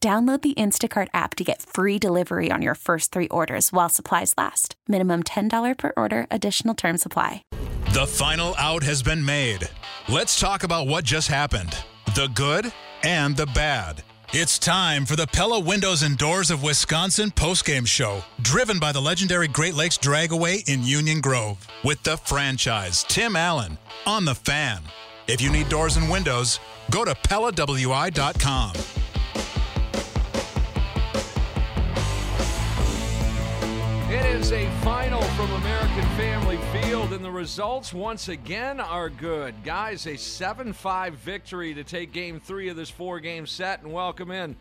Download the Instacart app to get free delivery on your first three orders while supplies last. Minimum $10 per order, additional term supply. The final out has been made. Let's talk about what just happened the good and the bad. It's time for the Pella Windows and Doors of Wisconsin postgame show, driven by the legendary Great Lakes Dragaway in Union Grove, with the franchise, Tim Allen, on the fan. If you need doors and windows, go to PellaWI.com. It is a final from American Family Field, and the results once again are good. Guys, a 7 5 victory to take game three of this four game set, and welcome in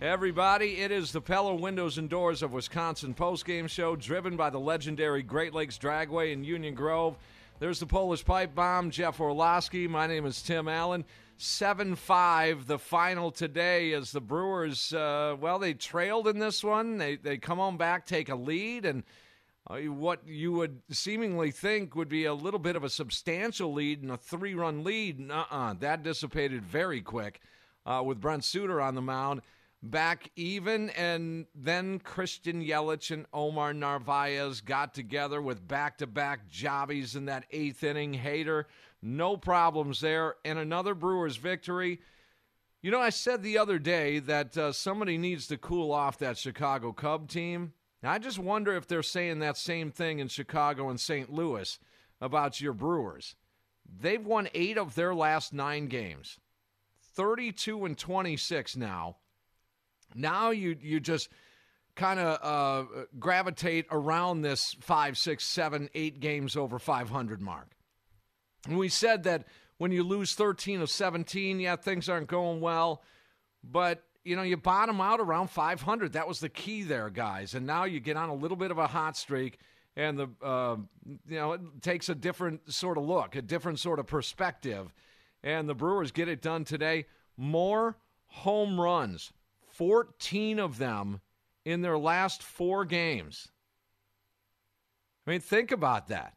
everybody. It is the Pella Windows and Doors of Wisconsin postgame show, driven by the legendary Great Lakes Dragway in Union Grove. There's the Polish Pipe Bomb, Jeff Orlowski. My name is Tim Allen. 7 5, the final today as the Brewers, uh, well, they trailed in this one. They, they come on back, take a lead, and uh, what you would seemingly think would be a little bit of a substantial lead and a three run lead, uh uh that dissipated very quick uh, with Brent Suter on the mound. Back even, and then Christian Yelich and Omar Narvaez got together with back to back jobbies in that eighth inning. Hader no problems there. And another Brewers victory. You know, I said the other day that uh, somebody needs to cool off that Chicago Cub team. I just wonder if they're saying that same thing in Chicago and St. Louis about your Brewers. They've won eight of their last nine games, 32 and 26 now. Now you you just kind of uh, gravitate around this five, six, seven, eight games over 500 mark. And we said that when you lose 13 of 17, yeah, things aren't going well. But, you know, you bottom out around 500. That was the key there, guys. And now you get on a little bit of a hot streak, and the, uh, you know, it takes a different sort of look, a different sort of perspective. And the Brewers get it done today. More home runs, 14 of them in their last four games. I mean, think about that.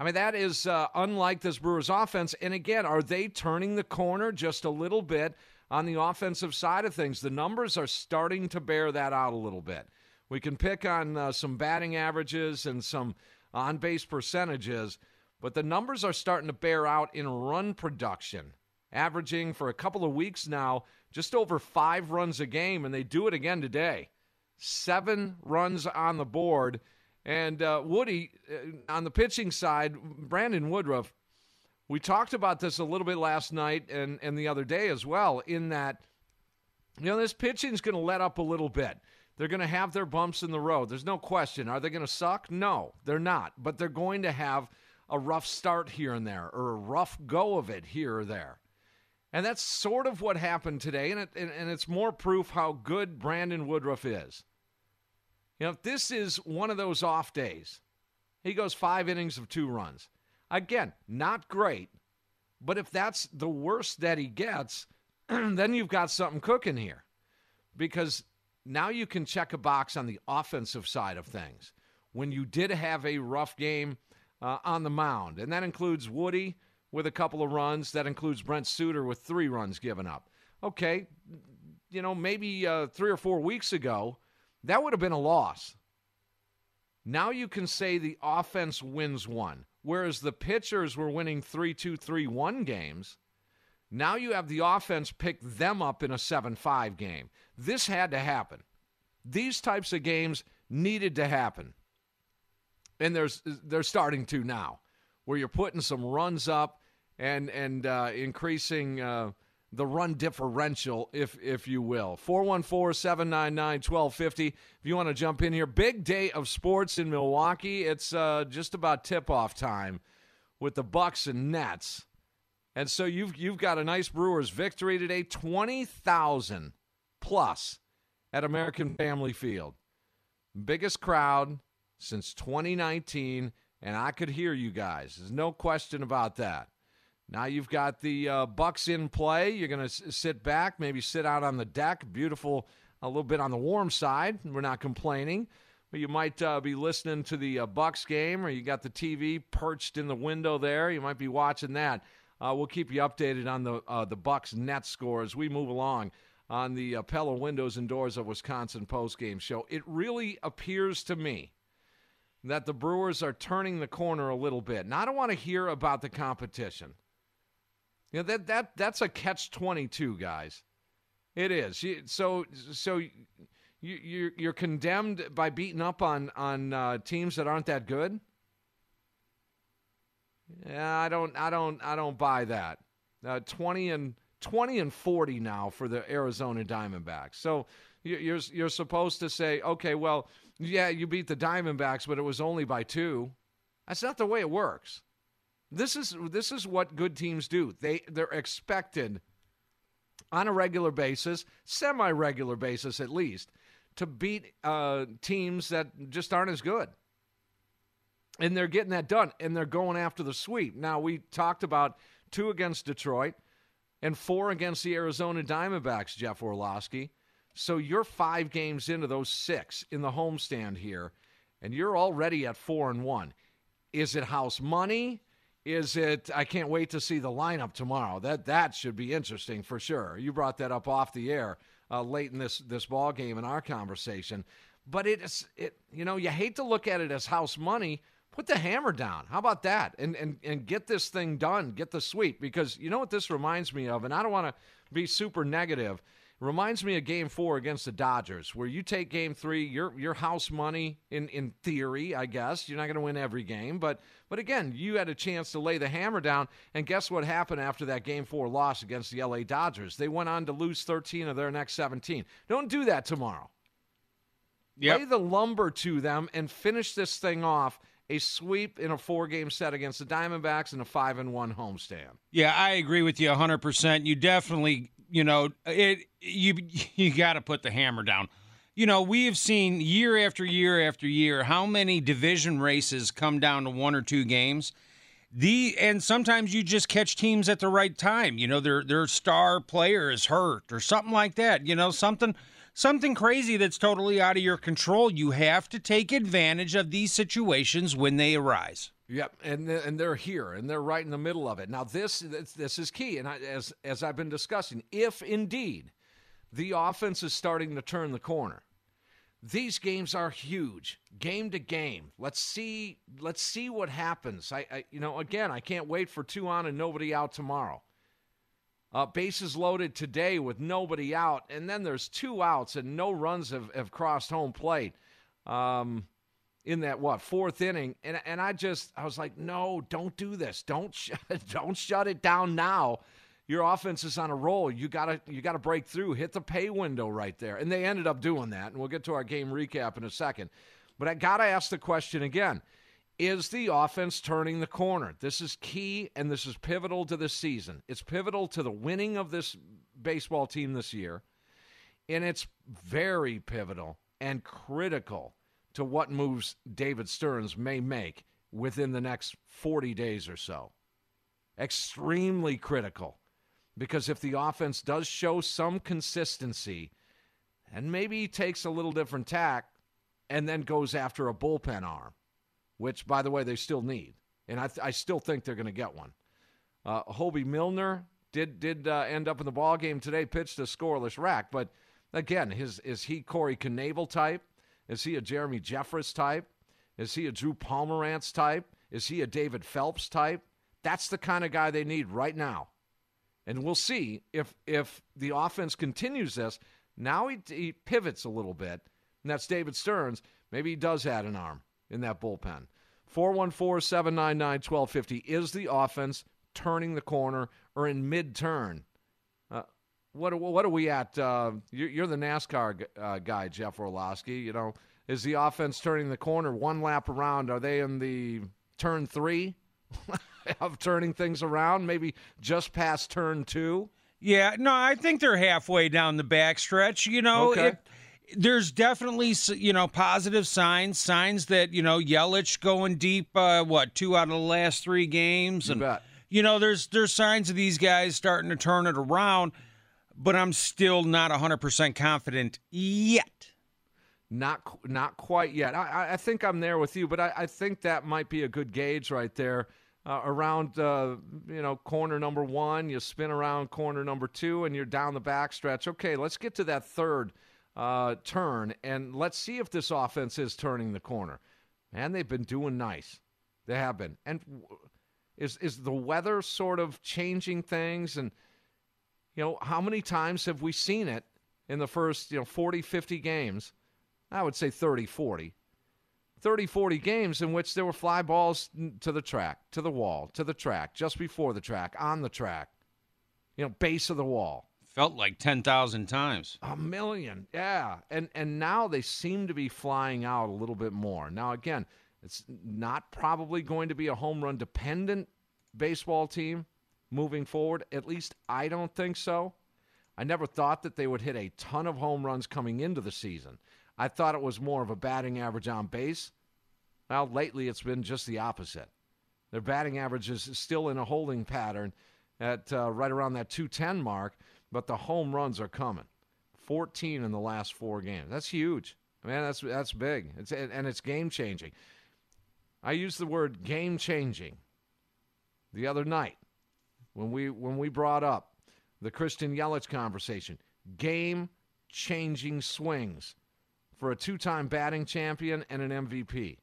I mean, that is uh, unlike this Brewers offense. And again, are they turning the corner just a little bit on the offensive side of things? The numbers are starting to bear that out a little bit. We can pick on uh, some batting averages and some on base percentages, but the numbers are starting to bear out in run production, averaging for a couple of weeks now just over five runs a game, and they do it again today. Seven runs on the board and uh, Woody, uh, on the pitching side, Brandon Woodruff, we talked about this a little bit last night and, and the other day as well, in that, you know, this pitching's going to let up a little bit. They're going to have their bumps in the road. There's no question. Are they going to suck? No, they're not. But they're going to have a rough start here and there or a rough go of it here or there. And that's sort of what happened today. And, it, and, and it's more proof how good Brandon Woodruff is. You know, if this is one of those off days, he goes five innings of two runs. Again, not great, but if that's the worst that he gets, then you've got something cooking here. Because now you can check a box on the offensive side of things. When you did have a rough game uh, on the mound, and that includes Woody with a couple of runs, that includes Brent Suter with three runs given up. Okay, you know, maybe uh, three or four weeks ago, that would have been a loss. Now you can say the offense wins one, whereas the pitchers were winning 3 2, 3 1 games. Now you have the offense pick them up in a 7 5 game. This had to happen. These types of games needed to happen. And there's, they're starting to now, where you're putting some runs up and, and uh, increasing. Uh, the run differential, if if you will. 414-799-1250. If you want to jump in here, big day of sports in Milwaukee. It's uh, just about tip-off time with the Bucks and Nets. And so you've you've got a nice Brewers victory today, 20,000 plus at American Family Field. Biggest crowd since 2019 and I could hear you guys. There's no question about that. Now you've got the uh, Bucks in play. You're going to s- sit back, maybe sit out on the deck. Beautiful, a little bit on the warm side. We're not complaining, but you might uh, be listening to the uh, Bucks game, or you got the TV perched in the window there. You might be watching that. Uh, we'll keep you updated on the uh, the Bucks net score as we move along on the uh, Pella Windows and Doors of Wisconsin postgame show. It really appears to me that the Brewers are turning the corner a little bit. Now I don't want to hear about the competition. You know, that that that's a catch twenty two, guys. It is. So so you you're you're condemned by beating up on on uh, teams that aren't that good. Yeah, I don't I don't I don't buy that. Uh, twenty and twenty and forty now for the Arizona Diamondbacks. So you're you're supposed to say, okay, well, yeah, you beat the Diamondbacks, but it was only by two. That's not the way it works. This is this is what good teams do. They they're expected on a regular basis, semi-regular basis at least, to beat uh, teams that just aren't as good. And they're getting that done, and they're going after the sweep. Now we talked about two against Detroit and four against the Arizona Diamondbacks, Jeff Orlowski. So you're five games into those six in the homestand here, and you're already at four and one. Is it house money? Is it? I can't wait to see the lineup tomorrow. That that should be interesting for sure. You brought that up off the air uh, late in this this ball game in our conversation, but it's it. You know, you hate to look at it as house money. Put the hammer down. How about that? And and and get this thing done. Get the sweep because you know what this reminds me of. And I don't want to be super negative Reminds me of game four against the Dodgers, where you take game three, your your house money in, in theory, I guess. You're not going to win every game, but but again, you had a chance to lay the hammer down. And guess what happened after that game four loss against the LA Dodgers? They went on to lose 13 of their next 17. Don't do that tomorrow. Yep. Lay the lumber to them and finish this thing off a sweep in a four game set against the Diamondbacks and a five and one homestand. Yeah, I agree with you 100%. You definitely you know, it you you got to put the hammer down. You know, we have seen year after year after year how many division races come down to one or two games. The and sometimes you just catch teams at the right time. You know, their their star player is hurt or something like that. You know, something something crazy that's totally out of your control. You have to take advantage of these situations when they arise. Yep, and and they're here, and they're right in the middle of it. Now this this is key, and I, as as I've been discussing, if indeed the offense is starting to turn the corner, these games are huge, game to game. Let's see let's see what happens. I, I you know again, I can't wait for two on and nobody out tomorrow. Uh, bases loaded today with nobody out, and then there's two outs and no runs have, have crossed home plate. Um, in that what fourth inning, and and I just I was like, no, don't do this. Don't sh- don't shut it down now. Your offense is on a roll. You gotta you gotta break through, hit the pay window right there, and they ended up doing that. And we'll get to our game recap in a second. But I gotta ask the question again: Is the offense turning the corner? This is key, and this is pivotal to this season. It's pivotal to the winning of this baseball team this year, and it's very pivotal and critical to what moves David Stearns may make within the next 40 days or so. Extremely critical because if the offense does show some consistency, And maybe he takes a little different tack and then goes after a bullpen arm, which, by the way, they still need. And I, th- I still think they're going to get one. Uh, Hoby Milner did did uh, end up in the ball game today, pitched a scoreless rack. But again, his is he Corey Knebel type? Is he a Jeremy Jeffress type? Is he a Drew Pomeranz type? Is he a David Phelps type? That's the kind of guy they need right now. And we'll see if if the offense continues this. Now he, he pivots a little bit, and that's David Stearns. Maybe he does add an arm in that bullpen. 414 799 1250. Is the offense turning the corner or in mid turn? What, what are we at? Uh, you're, you're, the NASCAR uh, guy, Jeff Orlowski. You know, is the offense turning the corner one lap around? Are they in the turn three of turning things around? Maybe just past turn two? Yeah, no, I think they're halfway down the backstretch. You know, okay. it, there's definitely you know positive signs, signs that you know Yelich going deep. Uh, what two out of the last three games, you and bet. you know there's there's signs of these guys starting to turn it around, but I'm still not 100 percent confident yet. Not not quite yet. I, I think I'm there with you, but I, I think that might be a good gauge right there. Uh, around uh, you know corner number one, you spin around corner number two, and you're down the backstretch. Okay, let's get to that third uh, turn, and let's see if this offense is turning the corner. And they've been doing nice. They have been. And is is the weather sort of changing things? And you know, how many times have we seen it in the first you know 40, 50 games? I would say 30, 40. 30, 40 games in which there were fly balls to the track, to the wall, to the track, just before the track, on the track, you know, base of the wall. Felt like 10,000 times. A million, yeah. And and now they seem to be flying out a little bit more. Now again, it's not probably going to be a home run dependent baseball team moving forward. At least I don't think so. I never thought that they would hit a ton of home runs coming into the season. I thought it was more of a batting average on base. Well, lately it's been just the opposite. Their batting average is still in a holding pattern at uh, right around that 210 mark, but the home runs are coming. 14 in the last four games. That's huge. Man, that's that's big. It's and it's game changing. I used the word game changing the other night when we when we brought up the Christian Yelich conversation. Game changing swings for a two time batting champion and an MVP.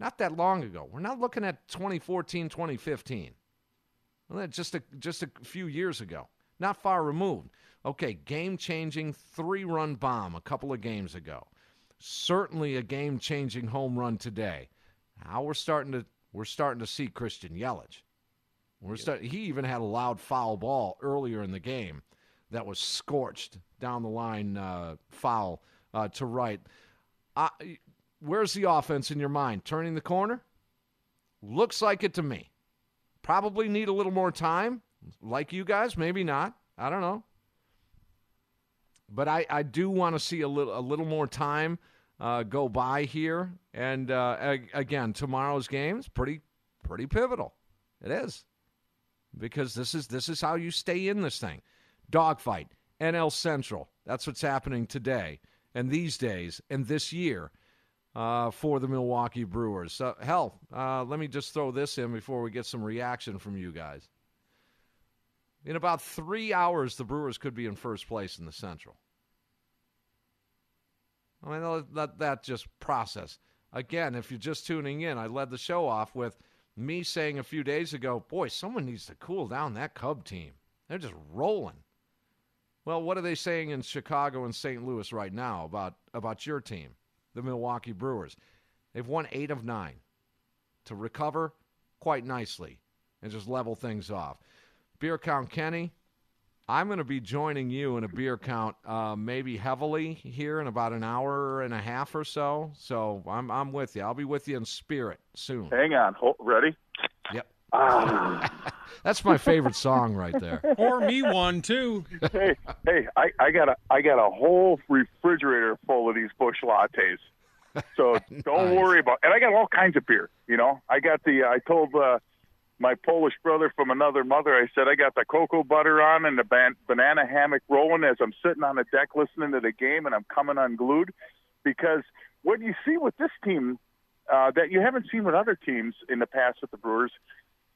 Not that long ago. We're not looking at 2014, 2015. Just a, just a few years ago. Not far removed. Okay, game changing three run bomb a couple of games ago. Certainly a game changing home run today. Now we're starting to we're starting to see Christian Yelich. We're start, he even had a loud foul ball earlier in the game that was scorched down the line uh, foul uh, to right. Uh, where's the offense in your mind? Turning the corner? Looks like it to me. Probably need a little more time, like you guys. Maybe not. I don't know. But I, I do want to see a little a little more time uh, go by here. And uh, again, tomorrow's game is pretty pretty pivotal. It is because this is this is how you stay in this thing. Dogfight, NL Central. That's what's happening today and these days and this year uh, for the Milwaukee Brewers. Uh, hell, uh, let me just throw this in before we get some reaction from you guys. In about three hours, the Brewers could be in first place in the Central. I mean, let that just process. Again, if you're just tuning in, I led the show off with me saying a few days ago, boy, someone needs to cool down that Cub team. They're just rolling. Well, what are they saying in Chicago and St. Louis right now about, about your team, the Milwaukee Brewers? They've won eight of nine to recover quite nicely and just level things off. Beer Count Kenny, I'm going to be joining you in a beer count, uh, maybe heavily here in about an hour and a half or so. So I'm I'm with you. I'll be with you in spirit soon. Hang on, Hold, ready? Yep. Ah. That's my favorite song right there. Or me one too. hey, hey, I, I got a I got a whole refrigerator full of these Busch lattes. So don't Nice. worry about. And I got all kinds of beer. You know, I got the. I told uh, my Polish brother from another mother. I said I got the cocoa butter on and the ban- banana hammock rolling as I'm sitting on the deck listening to the game, and I'm coming unglued because what you see with this team uh, that you haven't seen with other teams in the past with the Brewers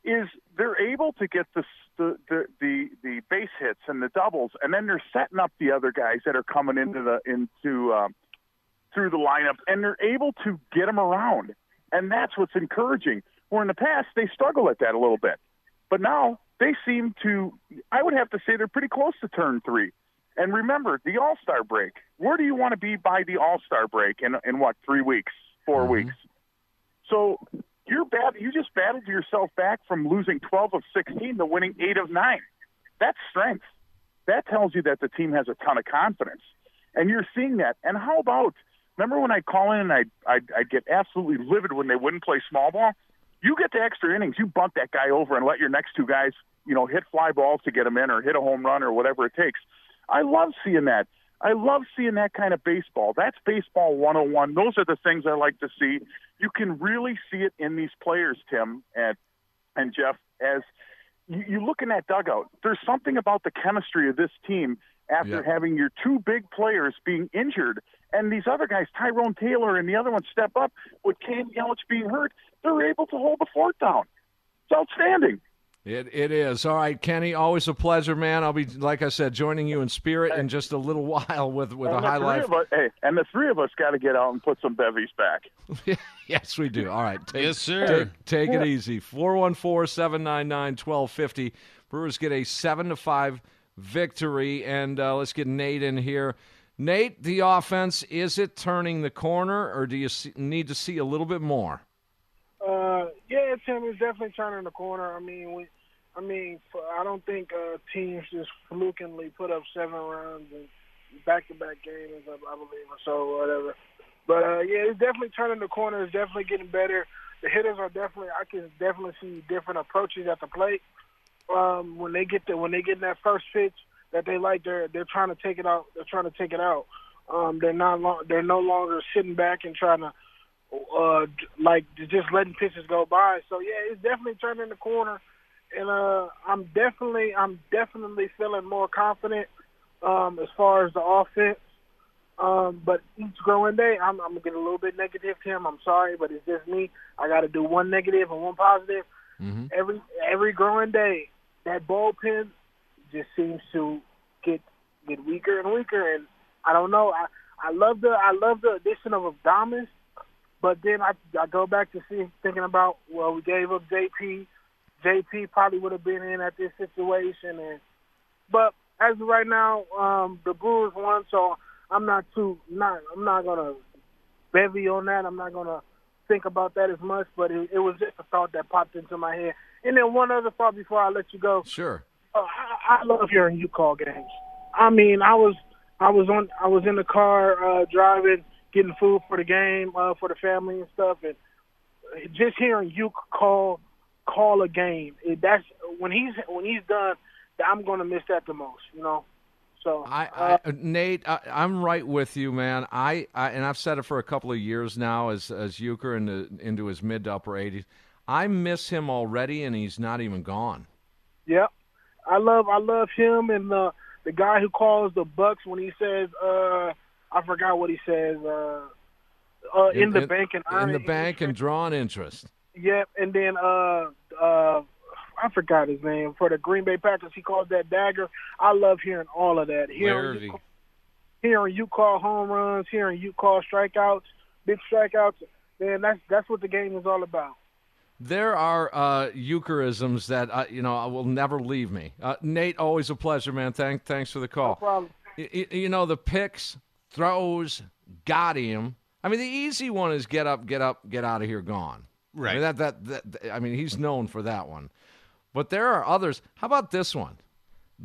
is they're able to get the, the the the the base hits and the doubles, and then they're setting up the other guys that are coming into the into um, through the lineup, and they're able to get them around, and that's what's encouraging. Where in the past they struggle at that a little bit, but now they seem to. I would have to say they're pretty close to turn three. And remember the All Star break. Where do you want to be by the All Star break in in what three weeks, 4 Mm-hmm. weeks? So you're bad. You just battled yourself back from losing 12 of 16 to winning eight of nine. That's strength. That tells you that the team has a ton of confidence, and you're seeing that. And how about remember when I call in and I I I get absolutely livid when they wouldn't play small ball? You get to extra innings, you bunt that guy over and let your next two guys, you know, hit fly balls to get him in or hit a home run or whatever it takes. I love seeing that. I love seeing that kind of baseball. That's baseball 101. Those are the things I like to see. You can really see it in these players, Tim and and Jeff, as you, you look in that dugout. There's something about the chemistry of this team after Yeah. having your two big players being injured and these other guys, Tyrone Taylor and the other one, step up with Cam Yelich being hurt. They're able to hold the fort down. It's outstanding. It it is all right, Kenny. Always a pleasure, man. I'll be like I said, joining you in spirit in just a little while with with a and the three highlight. us, hey, and the three of us got to get out and put some bevies back. yes, we do. All right, take, Yes, sir. Take, take it easy. 414-799-1250. Brewers get a seven to five victory, and uh, let's get Nate in here. Nate, the offense is it turning the corner, or do you see, need to see a little bit more? Uh, yeah, Tim is definitely turning the corner. I mean, we, I mean, I don't think uh, teams just flukingly put up seven runs in back-to-back games, I, I believe, or so, whatever. But uh, yeah, it's definitely turning the corner. It's definitely getting better. The hitters are definitely. I can definitely see different approaches at the plate. Um, when they get the when they get in that first pitch that they like, they're they're trying to take it out. They're trying to take it out. Um, they're not long, they're no longer sitting back and trying to uh, like just letting pitches go by. So yeah, it's definitely turning the corner, and uh, I'm definitely I'm definitely feeling more confident um, as far as the offense. Um, but each growing day, I'm, I'm gonna get a little bit negative, Tim. I'm sorry, but it's just me. I got to do one negative and one positive. Every every growing day, that bullpen just seems to get get weaker and weaker, and I don't know. I I love the I love the addition of Adames, but then I I go back to see thinking about well, we gave up JP. JP probably would have been in at this situation, and but as of right now, um, the Brewers won, so I'm not too not I'm not gonna bevy on that. I'm not gonna think about that as much, but it, it was just a thought that popped into my head. And then one other thought before I let you go. Sure. Uh, I, I love hearing you call games. I mean, I was I was on I was in the car uh, driving, getting food for the game uh, for the family and stuff, and just hearing you call call a game. It, that's when he's when he's done. I'm gonna miss that the most. You know. So I, uh, I Nate, I, I'm right with you, man. I, I and I've said it for a couple of years now, as as Uecker into into his mid to upper 80s. I miss him already, and he's not even gone. Yep. I love I love him and the the guy who calls the Bucks when he says uh I forgot what he says uh uh in, the bank and in the bank and drawing interest. Yep, and then uh uh I forgot his name for the Green Bay Packers. He calls that dagger. I love hearing all of that. Hearing you, hearing you call home runs, hearing you call strikeouts, big strikeouts. Man, that's that's what the game is all about. There are uh, Ueckerisms that uh, you know will never leave me. Uh, Nate, always a pleasure, man. Thank, thanks for the call. No problem. Y- y- you know the picks, throws, got him. I mean, the easy one is get up, get up, get out of here, gone. I Right. mean, that, that that I mean, he's known for that one. But there are others. How about this one?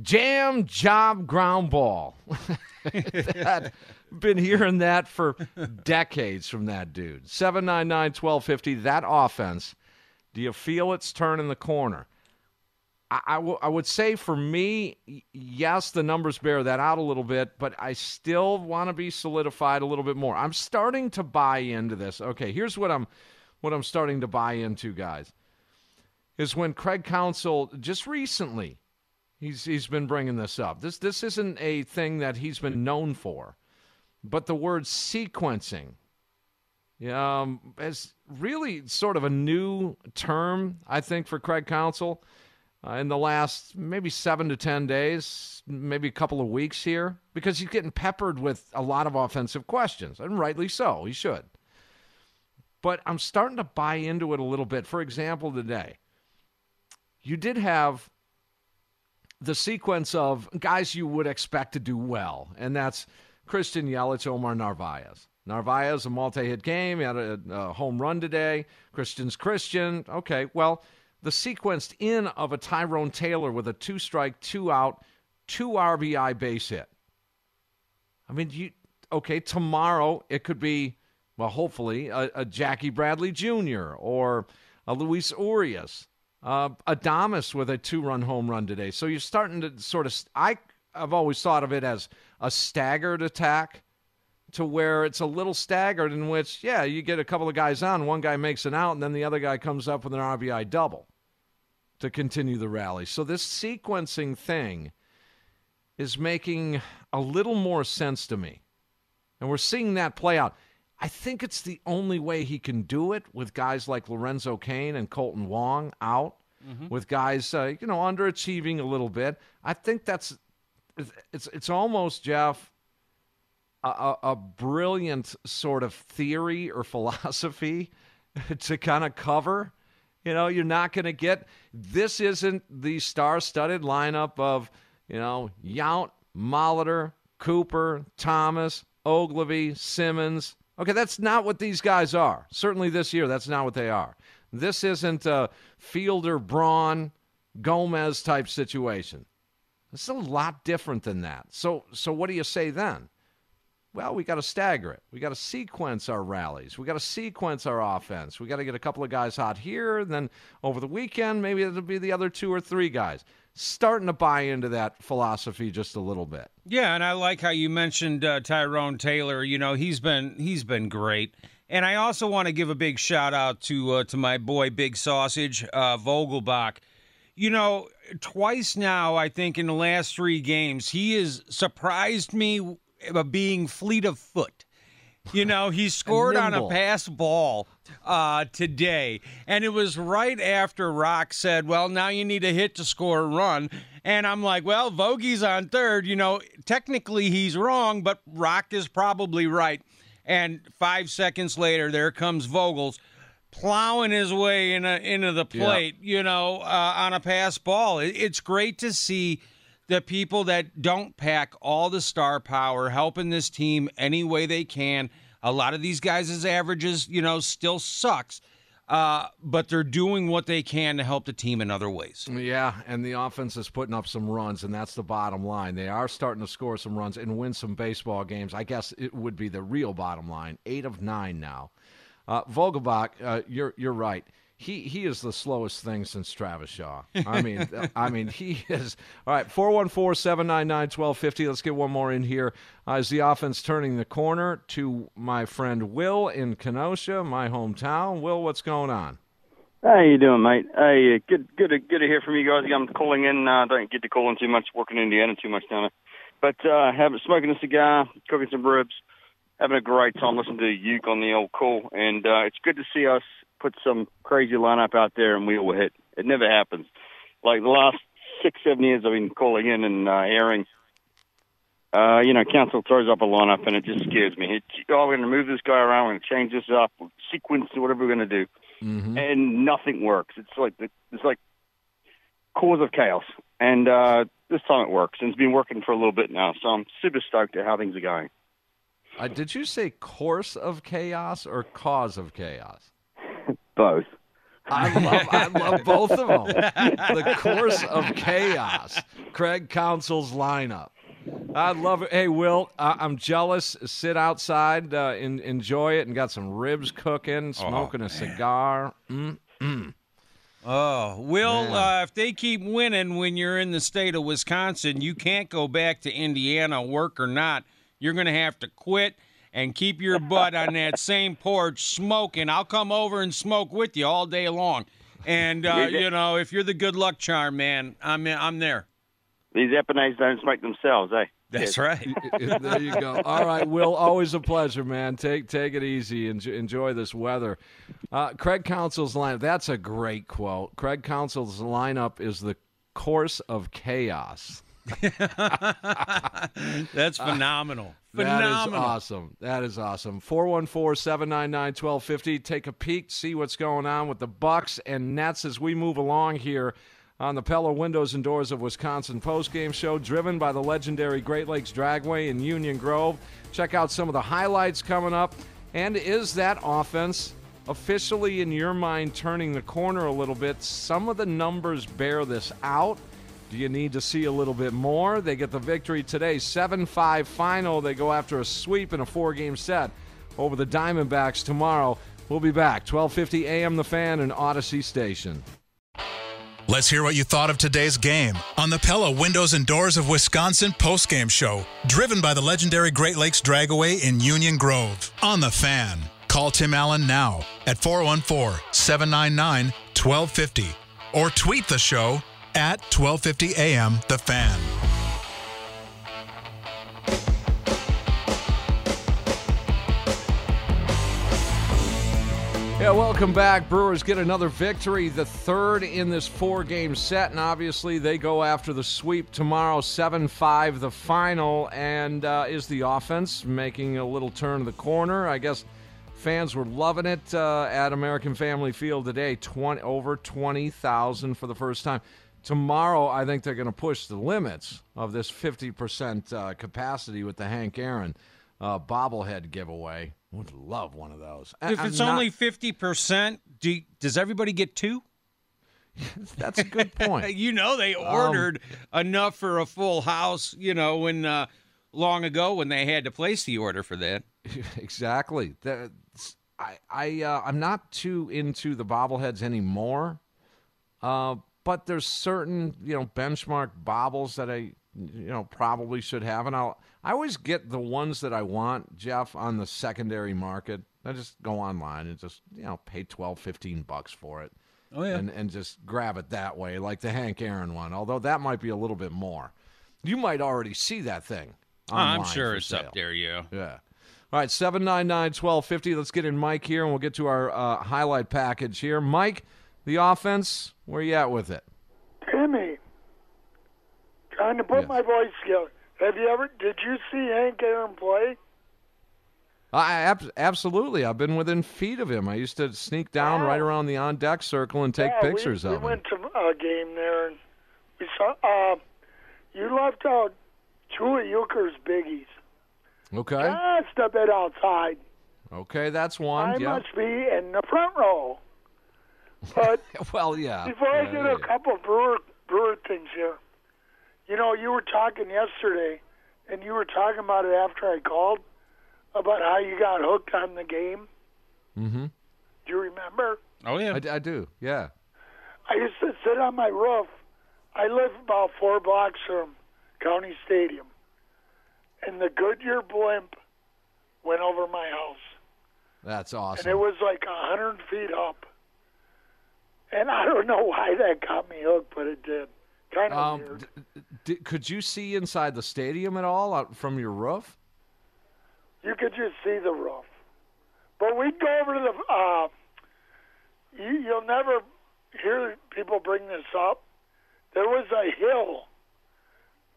Jam job ground ball. that, been hearing that for decades from that dude. 799 1250, that offense. Do you feel it's turning the corner? I, I, w- I would say for me, yes, the numbers bear that out a little bit, but I still want to be solidified a little bit more. I'm starting to buy into this. Okay, here's what I'm what I'm starting to buy into, guys. is when Craig Counsell just recently he's he's been bringing this up. This this isn't a thing that he's been known for, but the word sequencing um, is really sort of a new term, I think, for Craig Counsell uh, in the last maybe seven to 10 days, maybe a couple of weeks here, because he's getting peppered with a lot of offensive questions, and rightly so. He should. But I'm starting to buy into it a little bit. For example, today, you did have the sequence of guys you would expect to do well, and that's Christian Yelich, Omar Narvaez. Narvaez, a multi hit game. He had a, a, home run today. Christian's Christian. Okay, well, the sequenced in of a Tyrone Taylor with a two strike, two out, two RBI base hit. I mean, you okay, tomorrow it could be, well, hopefully, a, a Jackie Bradley Jr. or a Luis Urias. Uh, Adames with a two run home run today. So you're starting to sort of, I, I've always thought of it as a staggered attack to where it's a little staggered in which, yeah, you get a couple of guys on, one guy makes an out, and then the other guy comes up with an RBI double to continue the rally. So this sequencing thing is making a little more sense to me. And we're seeing that play out. I think it's the only way he can do it with guys like Lorenzo Cain and Kolten Wong out, mm-hmm. with guys, uh, you know, underachieving a little bit. I think that's it's it's almost Jeff a, a brilliant sort of theory or philosophy to kind of cover. You know, you're not going to get this isn't the star-studded lineup of you know Yount, Molitor, Cooper, Thomas, Oglivie, Simmons. Okay, that's not what these guys are. Certainly this year, that's not what they are. This isn't a Fielder, Braun, Gomez type situation. It's a lot different than that. So, so what do you say then? Well, we got to stagger it. We got to sequence our rallies. We got to sequence our offense. We got to get a couple of guys hot here, and then over the weekend, maybe it'll be the other two or three guys. Starting to buy into that philosophy just a little bit. Yeah, and I like how you mentioned uh, Tyrone Taylor. You know, he's been he's been great. And I also want to give a big shout out to uh, to my boy Big Sausage uh, Vogelbach. You know, twice now, I think in the last three games, he has surprised me being fleet of foot. You know, he scored on a pass ball uh, today, and it was right after Rock said, "Well, now you need a hit to score a run." And I'm like, "Well, Vogie's on third. You know, technically he's wrong, but Rock is probably right." And five seconds later, there comes Vogels plowing his way in a, into the plate. You know, uh, on a pass ball. It, it's great to see the people that don't pack all the star power, helping this team any way they can. A lot of these guys' averages, you know, still sucks. Uh, but they're doing what they can to help the team in other ways. Yeah, and the offense is putting up some runs, and that's the bottom line. They are starting to score some runs and win some baseball games. I guess it would be the real bottom line. Eight of nine now. Uh, Vogelbach, uh, you're you're right he he is the slowest thing since Travis Shaw. I mean, I mean he is. All right, 414-799-1250. Let's get one more in here. Uh, is the offense turning the corner to my friend Will in Kenosha, my hometown? Will, what's going on? How you doing, mate? Hey, good, good, to, good to hear from you guys. I'm calling in. Uh, don't get to call in too much. Working in Indiana too much down there, but uh, having smoking a cigar, cooking some ribs, having a great time listening to Uke on the old call, and uh, it's good to see us put some crazy lineup out there and we will hit. It never happens. Like the last six, seven years I've been calling in and uh, airing, uh, you know, Counsell throws up a lineup and it just scares me. It, oh, we're going to move this guy around, we're going to change this up, sequence, whatever we're going to do. Mm-hmm. And nothing works. It's like, it's like cause of chaos. And uh, this time it works. And it's been working for a little bit now. So I'm super stoked at how things are going. Uh, did you say course of chaos or cause of chaos? Both. I love, I love both of them. The course of chaos. Craig Counsell's lineup. I love it. Hey, Will, I'm jealous. Sit outside, uh, in, enjoy it, and got some ribs cooking, oh, smoking oh, a cigar. Mm-mm. Oh, Will, uh, if they keep winning when you're in the state of Wisconsin, you can't go back to Indiana, work or not. You're going to have to quit and keep your butt on that same porch smoking. I'll come over and smoke with you all day long. And uh, you know, if you're the good luck charm, man, I'm I'm there. These Epinets don't smoke themselves, eh? That's right. there you go. All right, Will. Always a pleasure, man. Take take it easy and enjoy this weather. Uh, Craig Counsell's lineup. That's a great quote. Craig Counsell's lineup is the course of chaos. That's phenomenal. That is phenomenal. awesome. That is awesome. 414-799-1250. Take a peek, see what's going on with the Bucks and Nets as we move along here on the Pella Windows and Doors of Wisconsin postgame show, driven by the legendary Great Lakes Dragway in Union Grove. Check out some of the highlights coming up. And is that offense officially, in your mind, turning the corner a little bit? Some of the numbers bear this out. Do you need to see a little bit more? They get the victory today, 7 5 final. They go after a sweep in a four game set over the Diamondbacks tomorrow. We'll be back, 1250 AM The Fan and Audacy Station. Let's hear what you thought of today's game on the Pella Windows and Doors of Wisconsin postgame show, driven by the legendary Great Lakes Dragaway in Union Grove. On the fan. Call Tim Allen now at 414 799 1250 or tweet the show at 1250 AM The Fan. Yeah, welcome back. Brewers get another victory, the third in this four game set, and obviously they go after the sweep tomorrow, 7 5, the final. And uh, is the offense making a little turn of the corner? I guess fans were loving it uh, at American Family Field today, 20, over 20,000 for the first time. Tomorrow, I think they're going to push the limits of this 50% uh, capacity with the Hank Aaron uh, bobblehead giveaway. Would love one of those. If I'm it's not- only fifty percent, do does everybody get two? that's a good point. You know, they ordered enough for a full house. You know, when uh, long ago when they had to place the order for that. exactly. That's, I I uh, I'm not too into the bobbleheads anymore. Uh, but there's certain you know benchmark bobbles that I you know probably should have, and I'll I always get the ones that I want, Jeff, on the secondary market. I just go online and just you know pay 12, 15 bucks for it. Oh, yeah. and and just grab it that way, like the Hank Aaron one. Although that might be a little bit more. You might already see that thing. I'm sure it's sale. up there. Yeah. Yeah. All right, 799 1250. Let's get in Mike here, and we'll get to our uh, highlight package here. Mike, the offense, where are you at with it? Timmy, trying to put Yes. my voice together. Have you ever? Did you see Hank Aaron play? I ab- absolutely. I've been within feet of him. I used to sneak down right around the on deck circle and take Yeah, pictures we, of him. We went to a game there, and we saw. Uh, you left out two of Uecker's biggies. Okay. Just a bit outside. Okay, that's one. I yeah. must be in the front row. But Well, yeah. before I Yeah, get yeah, a couple brewer brewer things here, you know, you were talking yesterday, and you were talking about it after I called about how you got hooked on the game. Mm-hmm. Do you remember? Oh yeah. I, I do. Yeah. I used to sit on my roof. I live about four blocks from County Stadium, and the Goodyear blimp went over my house, That's awesome. and it was like a hundred feet up. And I don't know why that got me hooked, but it did. Kind of um, weird. d- d- could you see inside the stadium at all out from your roof? You could just see the roof. But we'd go over to the. Uh, you, you'll never hear people bring this up. There was a hill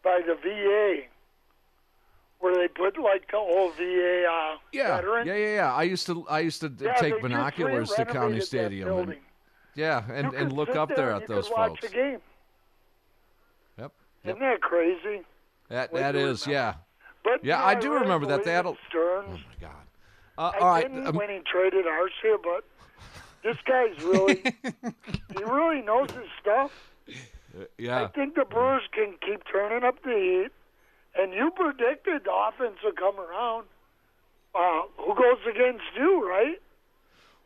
by the VA where they put like the old VA uh, Yeah. veteran. Yeah, yeah, yeah. I used to I used to Yeah, take binoculars to County Stadium. and-. Yeah, and, and look up there there at those could watch folks. the game. Yep. Isn't that crazy? That that remember. yeah. But Yeah, know, I do really remember that. They believe had a- Stearns. Oh my God. Uh, I all right. um, when he traded Arcia, but this guy's really he really knows his stuff. Yeah. I think the Brewers can keep turning up the heat. And you predicted the offense would come around. Uh, who goes against you, right?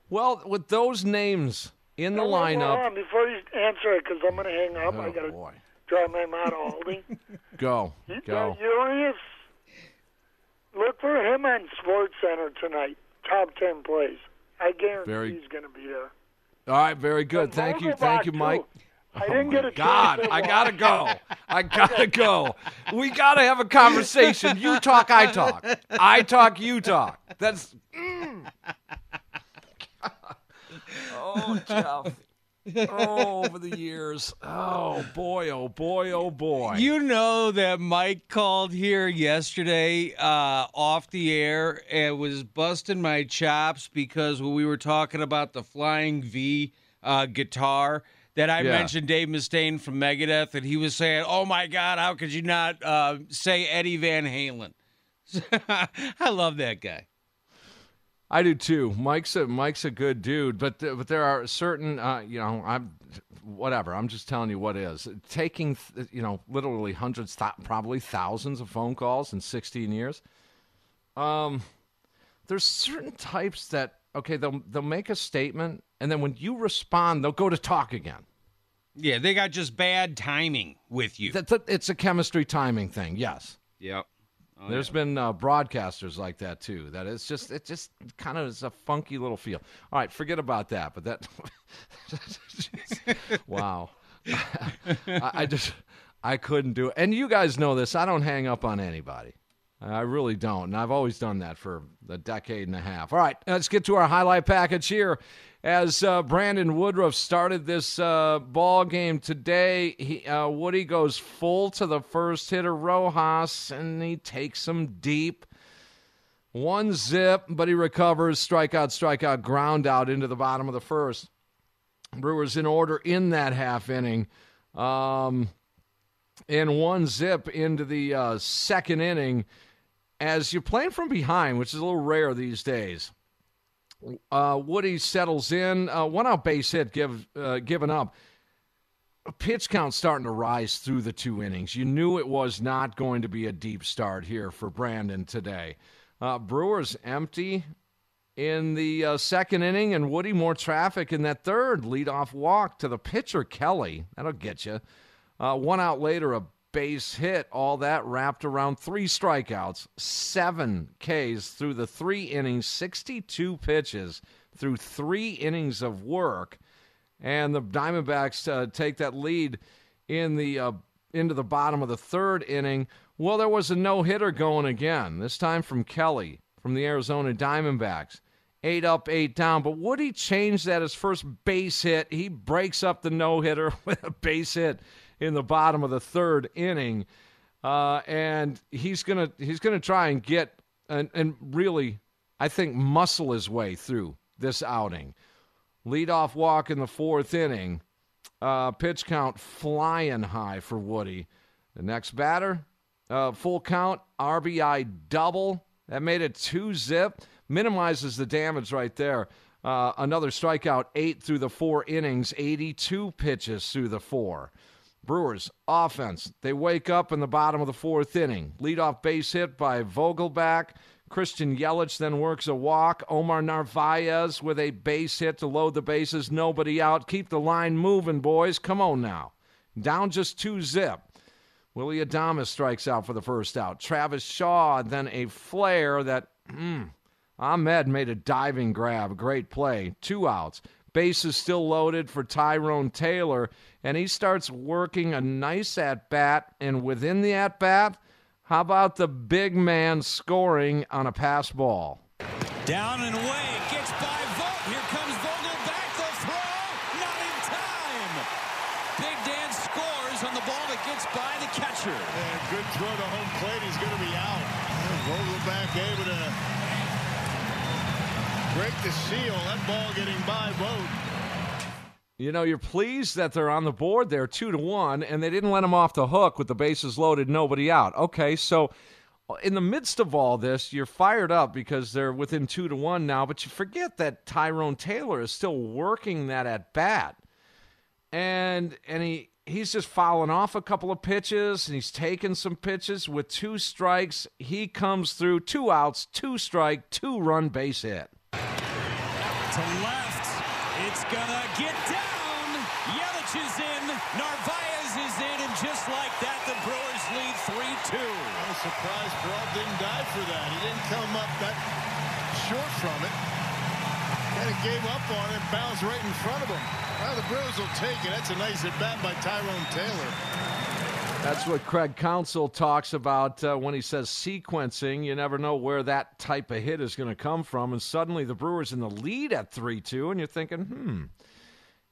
Well, with those names in the on, hold lineup, on, before you answer it, because I'm going to hang up. I oh got to drive my Mata Aldi. go You- go. Urias, look for him on Sports Center tonight. Top ten plays. I guarantee Very- he's going to be there. All right, very good. The Thank you, thank you, too. Mike. I didn't get a God, I gotta go. I gotta go. We gotta have a conversation. You talk, I talk. I talk, you talk. That's. mm. Oh, Jeff. Oh, over the years. Oh boy. Oh boy. Oh boy. You know that Mike called here yesterday uh, off the air and was busting my chops because when we were talking about the Flying V uh, guitar that I Yeah. mentioned Dave Mustaine from Megadeth, and he was saying, "Oh my God, how could you not uh, say Eddie Van Halen?" I love that guy. I do too. Mike's a Mike's a good dude, but th- but there are certain uh, you know I'm whatever. I'm just telling you what is taking th- you know literally hundreds, th- probably thousands of phone calls in 16 years. Um, there's certain types that okay they'll they'll make a statement and then when you respond they'll go to talk again. Yeah, they got just bad timing with you. That's a, it's a chemistry timing thing. Yes. Yep. Oh, There's yeah. been uh, broadcasters like that too. That it's just it just kind of is a funky little feel. All right, forget about that. But that, wow, I, I just I couldn't do it. And you guys know this. I don't hang up on anybody. I really don't, and I've always done that for a decade and a half. All right, let's get to our highlight package here. As uh, Brandon Woodruff started this uh, ball game today, he, uh, Woody goes full to the first hitter, Rojas, and he takes him deep. One zip, but he recovers. Strikeout, strikeout, ground out into the bottom of the first. Brewers in order in that half inning. Um, and one zip into the uh, second inning as you're playing from behind, which is a little rare these days. Uh, Woody settles in, uh, one out base hit give, uh, given up. Pitch count starting to rise through the two innings. You knew it was not going to be a deep start here for Brandon today. Uh, Brewers empty in the uh, second inning, and Woody more traffic in that third leadoff walk to the pitcher Kelly. That'll get you. Uh, one out later, a base hit. All that wrapped around three strikeouts, seven Ks through the three innings, 62 pitches through three innings of work, and the Diamondbacks uh, take that lead in the uh, into the bottom of the third inning. Well, there was a no hitter going again. This time from Kelly from the Arizona Diamondbacks eight up, eight down. But Woody changed that his first base hit. He breaks up the no hitter with a base hit in the bottom of the third inning, uh, and he's gonna he's gonna try and get and, and really, I think, muscle his way through this outing. Leadoff walk in the fourth inning. Uh, pitch count flying high for Woody. The next batter, uh, full count, RBI double. That made it two zip. Minimizes the damage right there. Uh, another strikeout, eight through the four innings, 82 pitches through the four. Brewers offense. They wake up in the bottom of the fourth inning. Leadoff base hit by Vogelbach. Christian Yelich then works a walk. Omar Narvaez with a base hit to load the bases. Nobody out. Keep the line moving, boys. Come on now. Down just two zip. Willy Adames strikes out for the first out. Travis Shaw then a flare that mm, Ahmed made a diving grab. Great play. Two outs. Bases still loaded for Tyrone Taylor, and he starts working a nice at bat. And within the at bat, how about the big man scoring on a pass ball? Down and away, gets by Vogt. Here comes Vogelbach the throw, not in time. Big Dan scores on the ball that gets by the catcher. And good throw to home plate. He's going to be out. Vogelbach able to seal. That ball getting by. You know, you're pleased that they're on the board there, two to one, and they didn't let him off the hook with the bases loaded, nobody out. Okay, so in the midst of all this, you're fired up because they're within two to one now, but you forget that Tyrone Taylor is still working that at bat, and and he he's just fouling off a couple of pitches, and he's taking some pitches with two strikes. He comes through two outs, two strike, two run base hit. To left, it's gonna get down. Yelich is in, Narvaez is in, and just like that, the Brewers lead 3-2. I was surprised Brawl didn't die for that. He didn't come up that short from it. kind of gave up on it, bounced right in front of him. Well, the Brewers will take it. That's a nice at bat by Tyrone Taylor. That's what Craig Counsell talks about uh, when he says sequencing. You never know where that type of hit is going to come from. And suddenly the Brewers in the lead at 3 2, and you're thinking, hmm,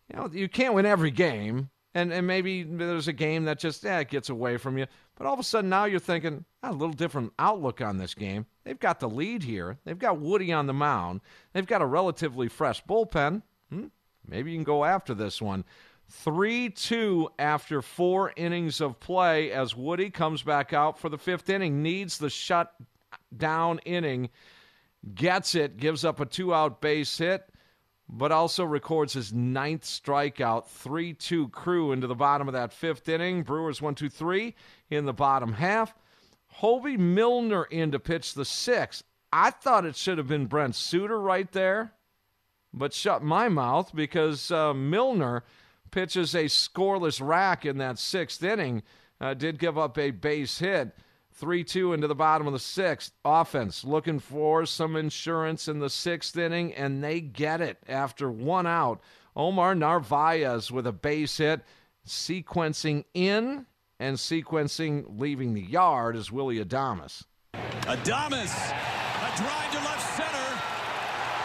you know, you can't win every game. And, and maybe there's a game that just yeah, gets away from you. But all of a sudden now you're thinking ah, a little different outlook on this game. They've got the lead here. They've got Woody on the mound. They've got a relatively fresh bullpen. Hmm, maybe you can go after this one. 3 2 after four innings of play as Woody comes back out for the fifth inning, needs the shut down inning, gets it, gives up a two out base hit, but also records his ninth strikeout. 3 2 crew into the bottom of that fifth inning. Brewers 1 2 3 in the bottom half. Hoby Milner in to pitch the sixth. I thought it should have been Brent Suter right there, but shut my mouth because uh, Milner pitches a scoreless rack in that sixth inning. Uh, did give up a base hit. 3 2 into the bottom of the sixth. Offense looking for some insurance in the sixth inning, and they get it after one out. Omar Narvaez with a base hit, sequencing in and sequencing leaving the yard is Willy Adames. Adames, a drive to left center.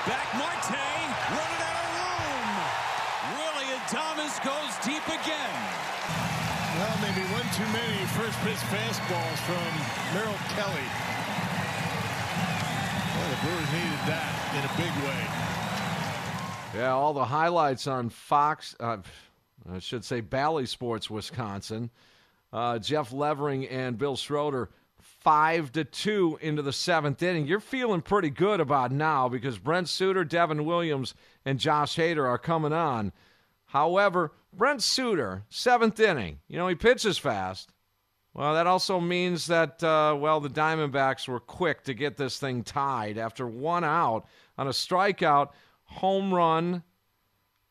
Back Marte, running out of room. Willy Adames goes deep again. Well, maybe one too many first pitch fastballs from Merrill Kelly. Well, the Brewers needed that in a big way. Yeah, all the highlights on Fox, uh, I should say Bally Sports Wisconsin. Uh, Jeff Levering and Bill Schroeder, five to two into the seventh inning. You're feeling pretty good about now because Brent Suter, Devin Williams, and Josh Hader are coming on. However, Brent Suter, seventh inning, you know, he pitches fast. Well, that also means that, uh, well, the Diamondbacks were quick to get this thing tied after one out on a strikeout, home run.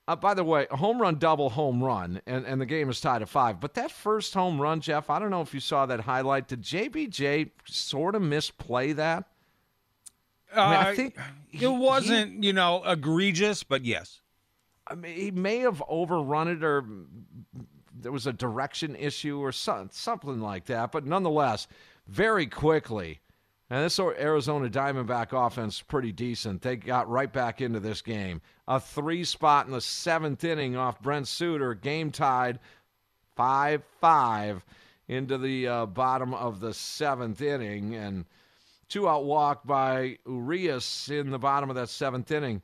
Uh, by the way, a home run, double home run, and, and the game is tied at five. But that first home run, Jeff, I don't know if you saw that highlight. Did JBJ sort of misplay that? Uh, I, mean, I think it wasn't, he, you know, egregious, but yes. I mean, he may have overrun it or there was a direction issue or some, something like that. But nonetheless, very quickly, and this Arizona Diamondback offense pretty decent. They got right back into this game. A three spot in the seventh inning off Brent Suter, game tied 5 5 into the uh, bottom of the seventh inning. And two out walk by Urias in the bottom of that seventh inning.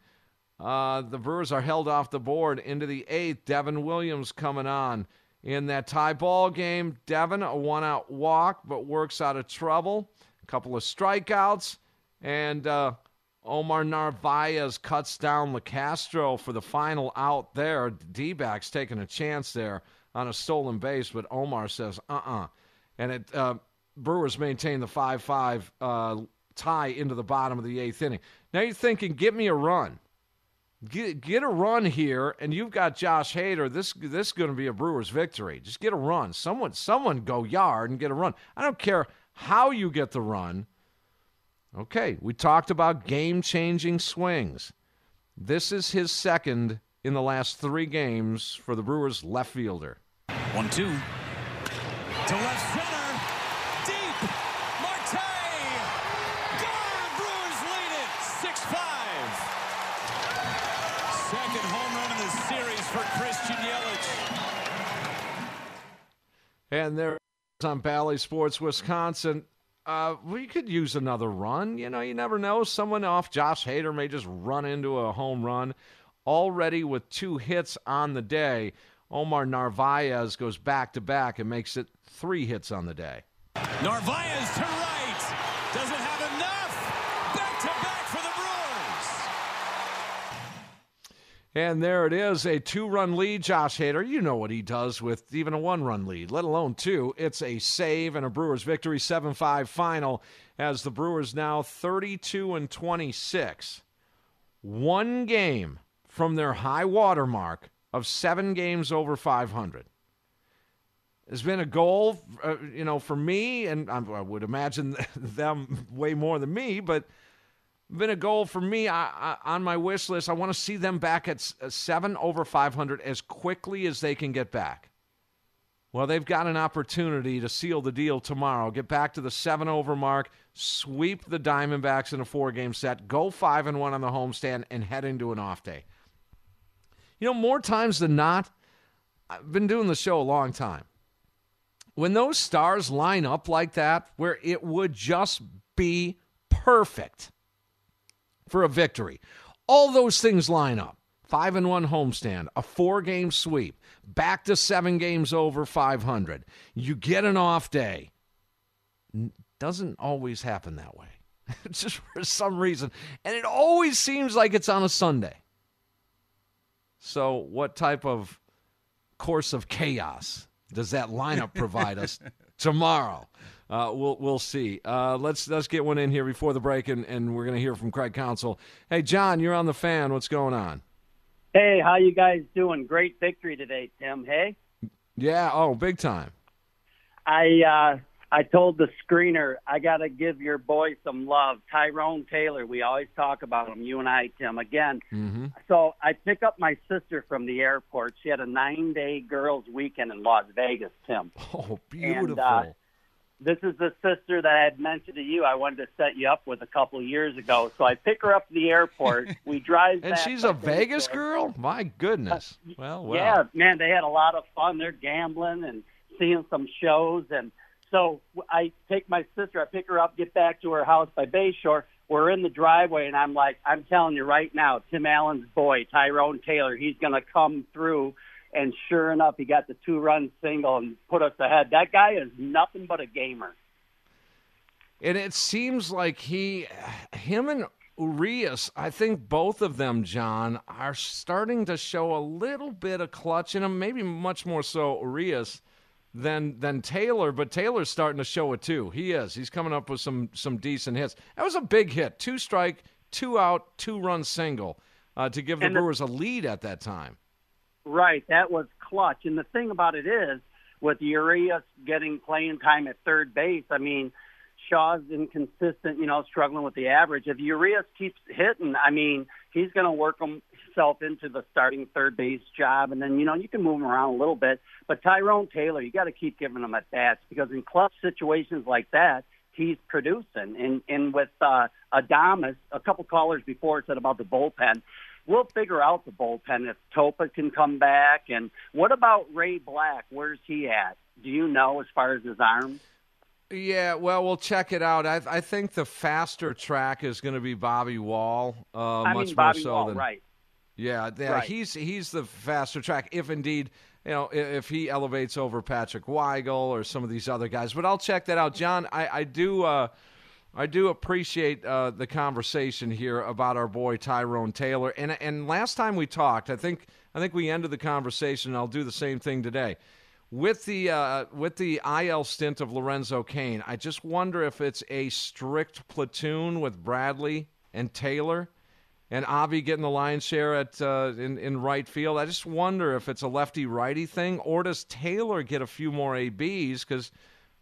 Uh, the Brewers are held off the board into the eighth. Devin Williams coming on in that tie ball game. Devin, a one out walk, but works out of trouble. A couple of strikeouts. And uh, Omar Narvaez cuts down LeCastro for the final out there. D backs taking a chance there on a stolen base, but Omar says, uh uh-uh. uh. And it uh, Brewers maintain the 5 5 uh, tie into the bottom of the eighth inning. Now you're thinking, get me a run. Get, get a run here, and you've got Josh Hader. This this is going to be a Brewers victory. Just get a run. Someone someone go yard and get a run. I don't care how you get the run. Okay, we talked about game changing swings. This is his second in the last three games for the Brewers left fielder. One two to left center. Deep. Marte. Gone. Brewers lead it. 6 5. Second home run in the series for Christian Yelich. And there on Bally Sports Wisconsin. Uh, we could use another run. You know, you never know. Someone off Josh Hader may just run into a home run. Already with two hits on the day, Omar Narvaez goes back to back and makes it three hits on the day. Narvaez to right. Doesn't have enough. Back to back for the Brewers. And there it is, a two run lead. Josh Hader, you know what he does with even a one run lead, let alone two. It's a save and a Brewers victory, 7 5 final, as the Brewers now 32 and 26. One game from their high water mark of seven games over five hundred. It's been a goal, uh, you know, for me, and I would imagine them way more than me, but been a goal for me I, I, on my wish list. I want to see them back at uh, seven over 500 as quickly as they can get back. Well, they've got an opportunity to seal the deal tomorrow. Get back to the seven over mark, sweep the Diamondbacks in a four game set, go five and one on the homestand, and head into an off day. You know, more times than not, I've been doing the show a long time. When those stars line up like that, where it would just be perfect for a victory, all those things line up. Five and one homestand, a four game sweep, back to seven games over 500. You get an off day. Doesn't always happen that way. just for some reason. And it always seems like it's on a Sunday. So, what type of course of chaos does that lineup provide us tomorrow? Uh, we'll we'll see. Uh, let's let's get one in here before the break, and, and we're going to hear from Craig Counsell. Hey, John, you're on the fan. What's going on? Hey, how you guys doing? Great victory today, Tim. Hey, Yeah. Oh, big time. I uh, I told the screener I got to give your boy some love, Tyrone Taylor. We always talk about him, you and I, Tim. Again, Mm-hmm. so I pick up my sister from the airport. She had a nine-day girls' weekend in Las Vegas, Tim. Oh, And, beautiful. uh, this is the sister that I had mentioned to you. I wanted to set you up with a couple of years ago. So I pick her up to the airport. We drive, and she's a up to the Vegas girl. My goodness. Uh, well, well. Yeah, man, they had a lot of fun. They're gambling and seeing some shows, and so I take my sister. I pick her up, get back to her house by Bayshore. We're in the driveway, and I'm like, I'm telling you right now, Tim Allen's boy, Tyrone Taylor, he's going to come through. And sure enough, he got the two-run single and put us ahead. That guy is nothing but a gamer. And it seems like he, him and Urias, I think both of them, John, are starting to show a little bit of clutch in him. Maybe much more so Urias than than Taylor, but Taylor's starting to show it too. He is. He's coming up with some some decent hits. That was a big hit, two strike, two out, two run single uh, to give the And the- Brewers a lead at that time. Right, that was clutch. And the thing about it is, with Urias getting playing time at third base, I mean, Shaw's inconsistent, you know, struggling with the average. If Urias keeps hitting, I mean, he's going to work himself into the starting third base job, and then you know you can move him around a little bit. But Tyrone Taylor, you got to keep giving him at bats because in clutch situations like that, he's producing. And and with uh, Adames, a couple callers before said about the bullpen. We'll figure out the bullpen if Topa can come back. And what about Ray Black? Where's he at? Do you know as far as his arm? Yeah, well, we'll check it out. I, I think the faster track is going to be Bobby Wahl, uh, I much mean, Bobby more so Wahl, than right? Yeah, yeah, Right. he's he's the faster track. If indeed, you know, if he elevates over Patrick Weigel or some of these other guys, but I'll check that out, John. I I do. Uh, I do appreciate uh, the conversation here about our boy Tyrone Taylor. And and last time we talked, I think I think we ended the conversation. And I'll do the same thing today with the uh, with the IL stint of Lorenzo Cain. I just wonder if it's a strict platoon with Bradley and Taylor, and Avi getting the lion's share at uh, in in right field. I just wonder if it's a lefty righty thing, or does Taylor get a few more ABs? Because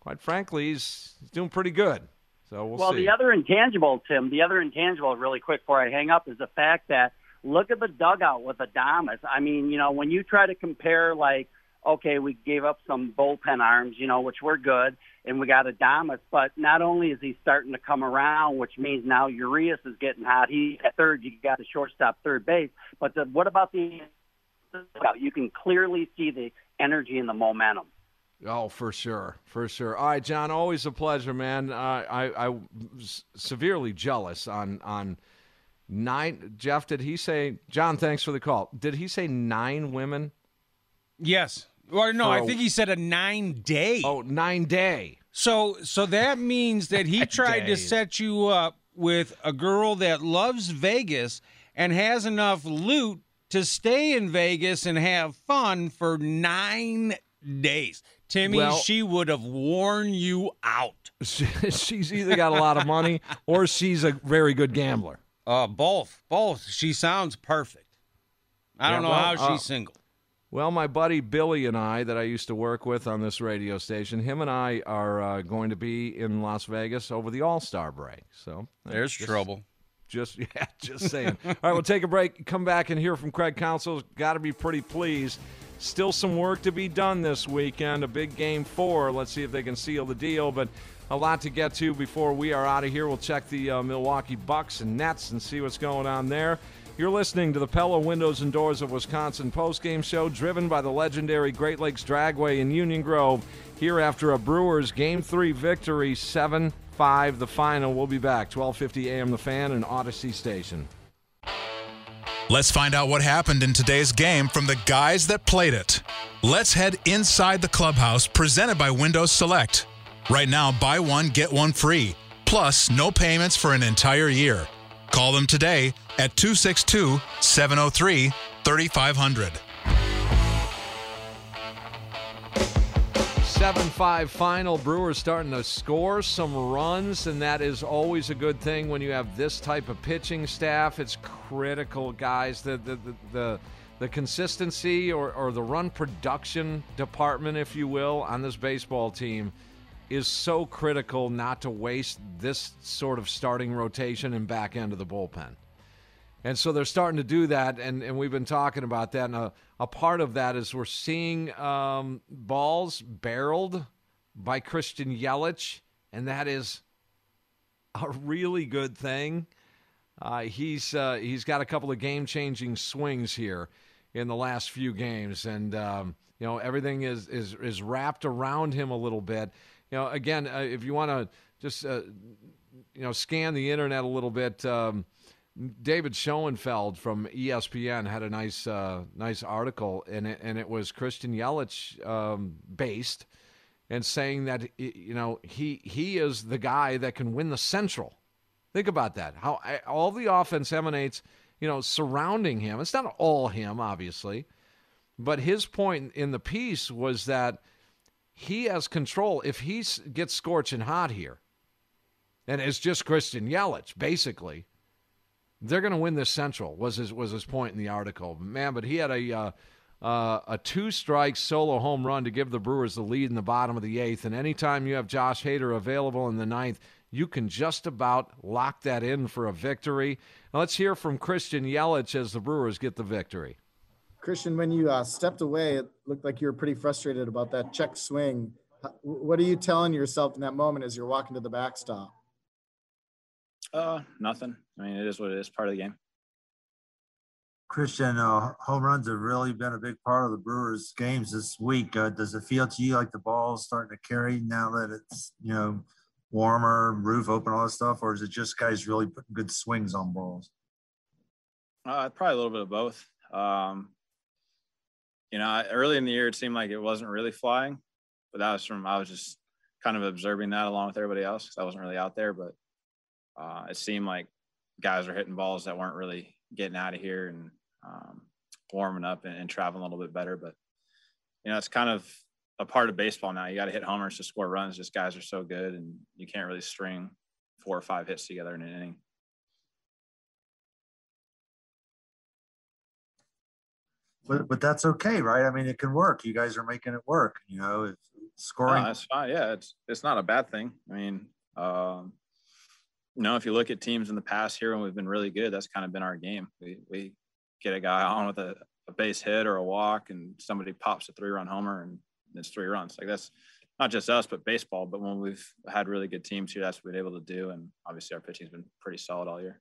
quite frankly, he's, he's doing pretty good. So we'll, well, see. the other intangible, Tim, the other intangible, really quick before I hang up, is the fact that look at the dugout with Adames. I mean, you know, when you try to compare, like, okay, we gave up some bullpen arms, you know, which were good, and we got Adames, but not only is he starting to come around, which means now Urias is getting hot. He at third, you got the shortstop, third base, but the, what about the dugout? You can clearly see the energy and the momentum. Oh, for sure, for sure. All right, John, always a pleasure, man. Uh, I I was severely jealous on on nine. Jeff, did he say? John, thanks for the call. Did he say nine women? Yes. Or no, For I think he said a nine day. Oh, nine day. So so that means that he tried to set you up with a girl that loves Vegas and has enough loot to stay in Vegas and have fun for nine days. Timmy, Well- she would have worn you out. she's either got a lot of money or she's a very good gambler. Uh, both, both. She sounds perfect. I don't know well, how she's uh, single. Well, my buddy Billy and I, that I used to work with on this radio station, him and I are uh, going to be in Las Vegas over the All Star break. So There's just- trouble. Just yeah, just saying. All right, we'll take a break. Come back and hear from Craig Counsell. Got to be pretty pleased. Still some work to be done this weekend. A big game four. Let's see if they can seal the deal. But a lot to get to before we are out of here. We'll check the uh, Milwaukee Bucks and Nets and see what's going on there. You're listening to the Pella Windows and Doors of Wisconsin postgame show, driven by the legendary Great Lakes Dragway in Union Grove. Here after a Brewers Game Three victory, seven five, the final. We'll be back 12:50 a.m. The Fan and Audacy Station. Let's find out what happened in today's game from the guys that played it. Let's head inside the clubhouse presented by Windows Select. Right now, buy one, get one free, plus no payments for an entire year. Call them today at 262 703 3500. 7 5 final. Brewers starting to score some runs, and that is always a good thing when you have this type of pitching staff. It's critical, guys. The, the, the, the, the consistency or, or the run production department, if you will, on this baseball team is so critical not to waste this sort of starting rotation and back end of the bullpen. And so they're starting to do that, and, and we've been talking about that. And a, a part of that is we're seeing um, balls barreled by Christian Yelich, and that is a really good thing. Uh, he's uh, he's got a couple of game changing swings here in the last few games, and um, you know everything is is is wrapped around him a little bit. You know, again, uh, if you want to just uh, you know scan the internet a little bit. Um, David Schoenfeld from ESPN had a nice uh, nice article in it, and it was Christian Yelich um, based, and saying that you know he he is the guy that can win the Central. Think about that. How all the offense emanates, you know, surrounding him. It's not all him, obviously, but his point in the piece was that he has control. If he gets scorching hot here, and it's just Christian Yelich, basically they're going to win this Central. Was his was his point in the article, man? But he had a uh, uh, a two strike solo home run to give the Brewers the lead in the bottom of the eighth. And anytime you have Josh Hader available in the ninth, you can just about lock that in for a victory. Now let's hear from Christian Yelich as the Brewers get the victory. Christian, when you uh, stepped away, it looked like you were pretty frustrated about that check swing. What are you telling yourself in that moment as you're walking to the backstop? Uh, nothing. I mean, it is what it is. Part of the game. Christian, uh, home runs have really been a big part of the Brewers' games this week. Uh, does it feel to you like the ball is starting to carry now that it's you know warmer, roof open, all that stuff, or is it just guys really putting good swings on balls? Uh, probably a little bit of both. Um, you know, early in the year, it seemed like it wasn't really flying, but that was from I was just kind of observing that along with everybody else because I wasn't really out there. But uh, it seemed like guys were hitting balls that weren't really getting out of here and um, warming up and, and, traveling a little bit better. But you know, it's kind of a part of baseball now. You got to hit homers to score runs. Just guys are so good, and you can't really string four or five hits together in an inning. But but that's okay, right? I mean, it can work. You guys are making it work. You know, scoring. No, that's fine. Yeah, it's it's not a bad thing. I mean, um, know, if you look at teams in the past here when we've been really good, that's kind of been our game. We we get a guy on with a, a base hit or a walk, and somebody pops a three run homer, and it's three runs. Like that's not just us, but baseball. But when we've had really good teams here, that's what we've been able to do. And obviously, our pitching's been pretty solid all year.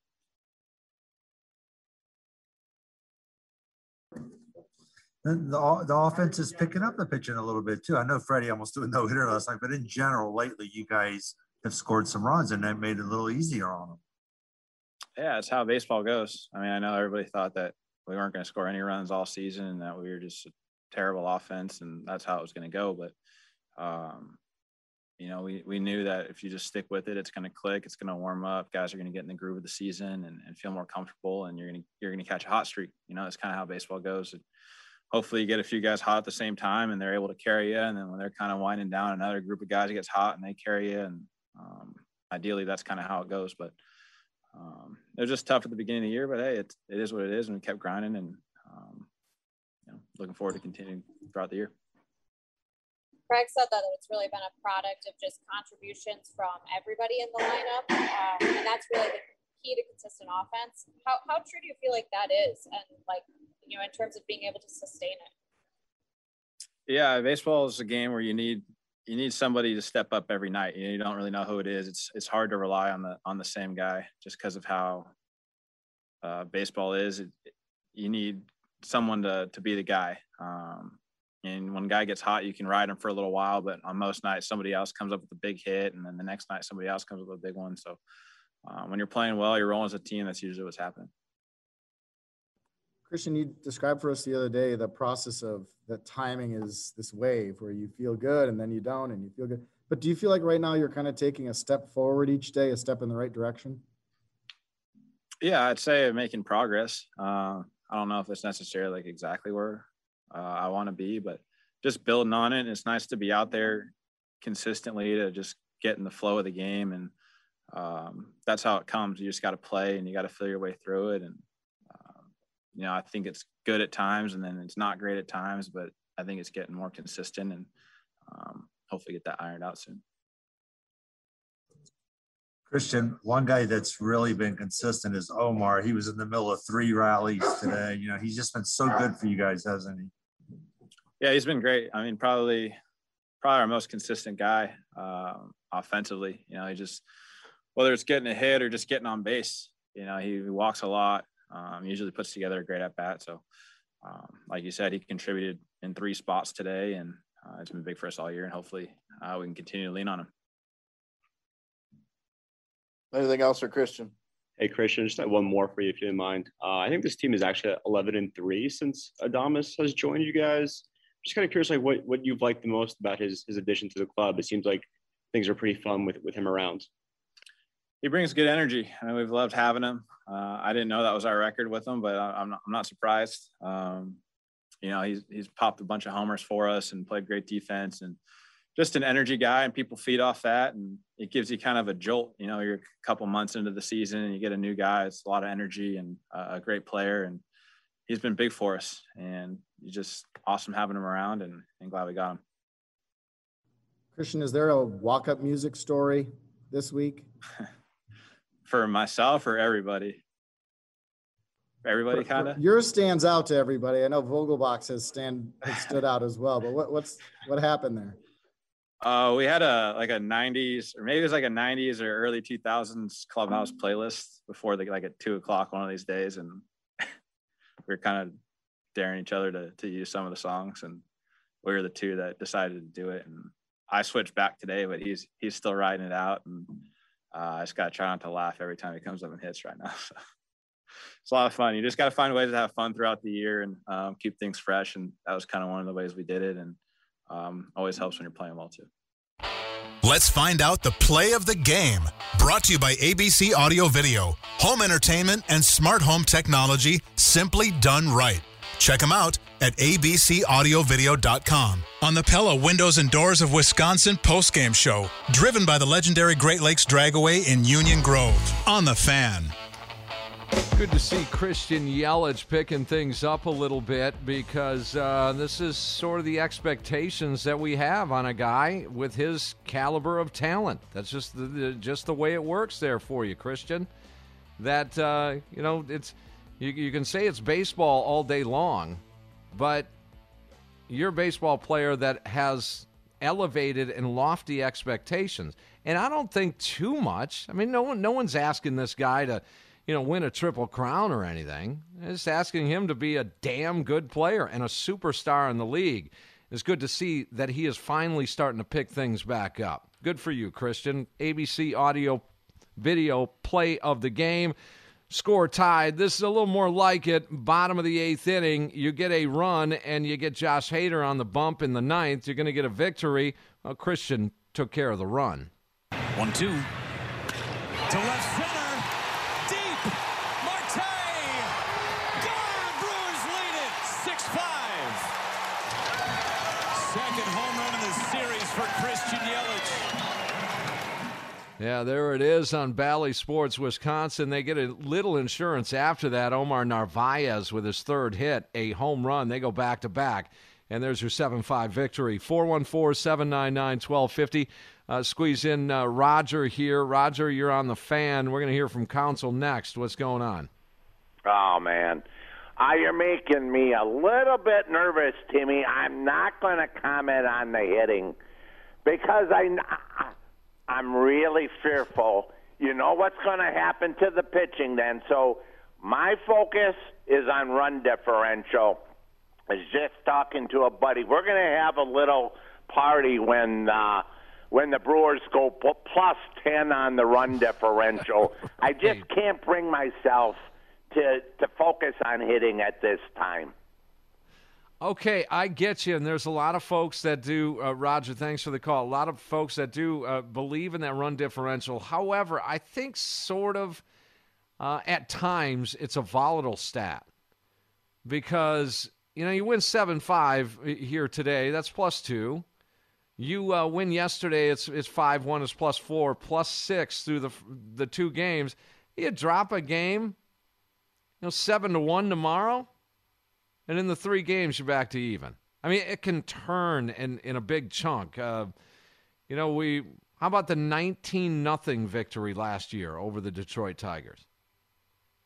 The, the offense is picking up the pitching a little bit too. I know Freddie almost a no hitter last night, but in general, lately, you guys have scored some runs, and that made it a little easier on them. Yeah, it's how baseball goes. I mean, I know everybody thought that we weren't going to score any runs all season, and that we were just a terrible offense, and that's how it was going to go. But, um, you know, we, we knew that if you just stick with it, it's going to click, it's going to warm up. Guys are going to get in the groove of the season and, and feel more comfortable, and you're going to you're going to catch a hot streak. You know, that's kind of how baseball goes. And hopefully, you get a few guys hot at the same time, and they're able to carry you. And then when they're kind of winding down, another group of guys gets hot and they carry you, and um, ideally, that's kind of how it goes. But um, it was just tough at the beginning of the year. But hey, it, it is what it is, and we kept grinding and um, you know, looking forward to continuing throughout the year. Craig said that it's really been a product of just contributions from everybody in the lineup, um, and that's really the key to consistent offense. How how true do you feel like that is, and like you know, in terms of being able to sustain it? Yeah, baseball is a game where you need you need somebody to step up every night. You, know, you don't really know who it is. It's it's hard to rely on the on the same guy just because of how uh, baseball is. It, you need someone to to be the guy. Um, and when guy gets hot, you can ride him for a little while, but on most nights, somebody else comes up with a big hit, and then the next night, somebody else comes up with a big one. So uh, when you're playing well, you're rolling as a team. That's usually what's happening. Christian, you described for us the other day the process of that timing is this wave where you feel good and then you don't and you feel good. But do you feel like right now you're kind of taking a step forward each day, a step in the right direction? Yeah, I'd say making progress. Uh, I don't know if it's necessarily like exactly where uh, I want to be, but just building on it. And it's nice to be out there consistently to just get in the flow of the game. And um, that's how it comes. You just got to play and you got to feel your way through it. And you know, I think it's good at times and then it's not great at times, but I think it's getting more consistent and um, hopefully get that ironed out soon. Christian, one guy that's really been consistent is Omar. He was in the middle of three rallies today. You know, he's just been so good for you guys, hasn't he? Yeah, he's been great. I mean, probably, probably our most consistent guy um, offensively. You know, he just whether it's getting a hit or just getting on base. You know, he walks a lot. Um, usually puts together a great at bat. So, um, like you said, he contributed in three spots today, and uh, it's been big for us all year. And hopefully, uh, we can continue to lean on him. Anything else for Christian? Hey Christian, just one more for you if you didn't mind. Uh, I think this team is actually 11 and three since Adames has joined you guys. Just kind of curious, like what what you've liked the most about his his addition to the club. It seems like things are pretty fun with with him around he brings good energy. I mean, we've loved having him. Uh, I didn't know that was our record with him, but I, am not, I'm not surprised. Um, you know, he's he's popped a bunch of homers for us and played great defense and just an energy guy. And people feed off that, and it gives you kind of a jolt. You know, you're a couple months into the season and you get a new guy. It's a lot of energy and a great player, and he's been big for us. And it's just awesome having him around, and, and glad we got him. Christian, is there a walk-up music story this week? for myself or everybody? Everybody kind of. Yours stands out to everybody. I know Vogelbach's has stand has stood out as well. But what what's what happened there? Uh, we had a like a '90s or maybe it was like a '90s or early 2000s clubhouse playlist before the like at two o'clock one of these days, and we are kind of daring each other to to use some of the songs, and we were the two that decided to do it. And I switched back today, but he's he's still riding it out, and uh, I just got to try not to laugh every time he comes up and hits right now. So it's a lot of fun. You just got to find ways to have fun throughout the year and um, keep things fresh. And that was kind of one of the ways we did it. And um, always helps when you're playing well too. Let's find out the play of the game. Brought to you by ABC Audio Video, home entertainment and smart home technology simply done right. Check them out at abcaudiovideo.com. On the Pella Windows and Doors of Wisconsin postgame show, driven by the legendary Great Lakes Dragway in Union Grove. On the fan. Good to see Christian Yelich picking things up a little bit because uh, this is sort of the expectations that we have on a guy with his caliber of talent. That's just the, the just the way it works there for you, Christian. That uh, you know, it's you, you can say it's baseball all day long, but you're a baseball player that has elevated and lofty expectations. And I don't think too much. I mean, no one, no one's asking this guy to, you know, win a triple crown or anything. It's asking him to be a damn good player and a superstar in the league. It's good to see that he is finally starting to pick things back up. Good for you, Christian. ABC audio video play of the game score tied. This is a little more like it. Bottom of the eighth inning, you get a run and you get Josh Hader on the bump in the ninth. You're going to get a victory. Well, Christian took care of the run. One, two. To left center. Deep. Marte. Gone. Brewers lead it. 6 5. Second home run in the series for Christian Yelich. Yeah, there it is on Bally Sports, Wisconsin. They get a little insurance after that. Omar Narvaez with his third hit, a home run. They go back to back. And there's your 7 5 victory. 414 799 1250. Uh, squeeze in uh, Roger here. Roger, you're on the fan. We're going to hear from Counsell next. What's going on? Oh, man. Uh, you're making me a little bit nervous, Timmy. I'm not going to comment on the hitting because I, I'm really fearful. You know what's going to happen to the pitching then. So my focus is on run differential. I was just talking to a buddy. We're going to have a little party when uh, when the Brewers go plus ten on the run differential. I just can't bring myself to to focus on hitting at this time. Okay, I get you. And there's a lot of folks that do, uh, Roger, thanks for the call. A lot of folks that do uh, believe in that run differential. However, I think sort of uh, at times it's a volatile stat because, you know, you win 7 5 here today, that's plus two. You uh, win yesterday, it's, it's 5 1, it's plus four, plus six through the, the two games. You drop a game, you know, 7 to 1 tomorrow and in the three games you're back to even. I mean, it can turn in in a big chunk. Uh, you know, we how about the 19 nothing victory last year over the Detroit Tigers?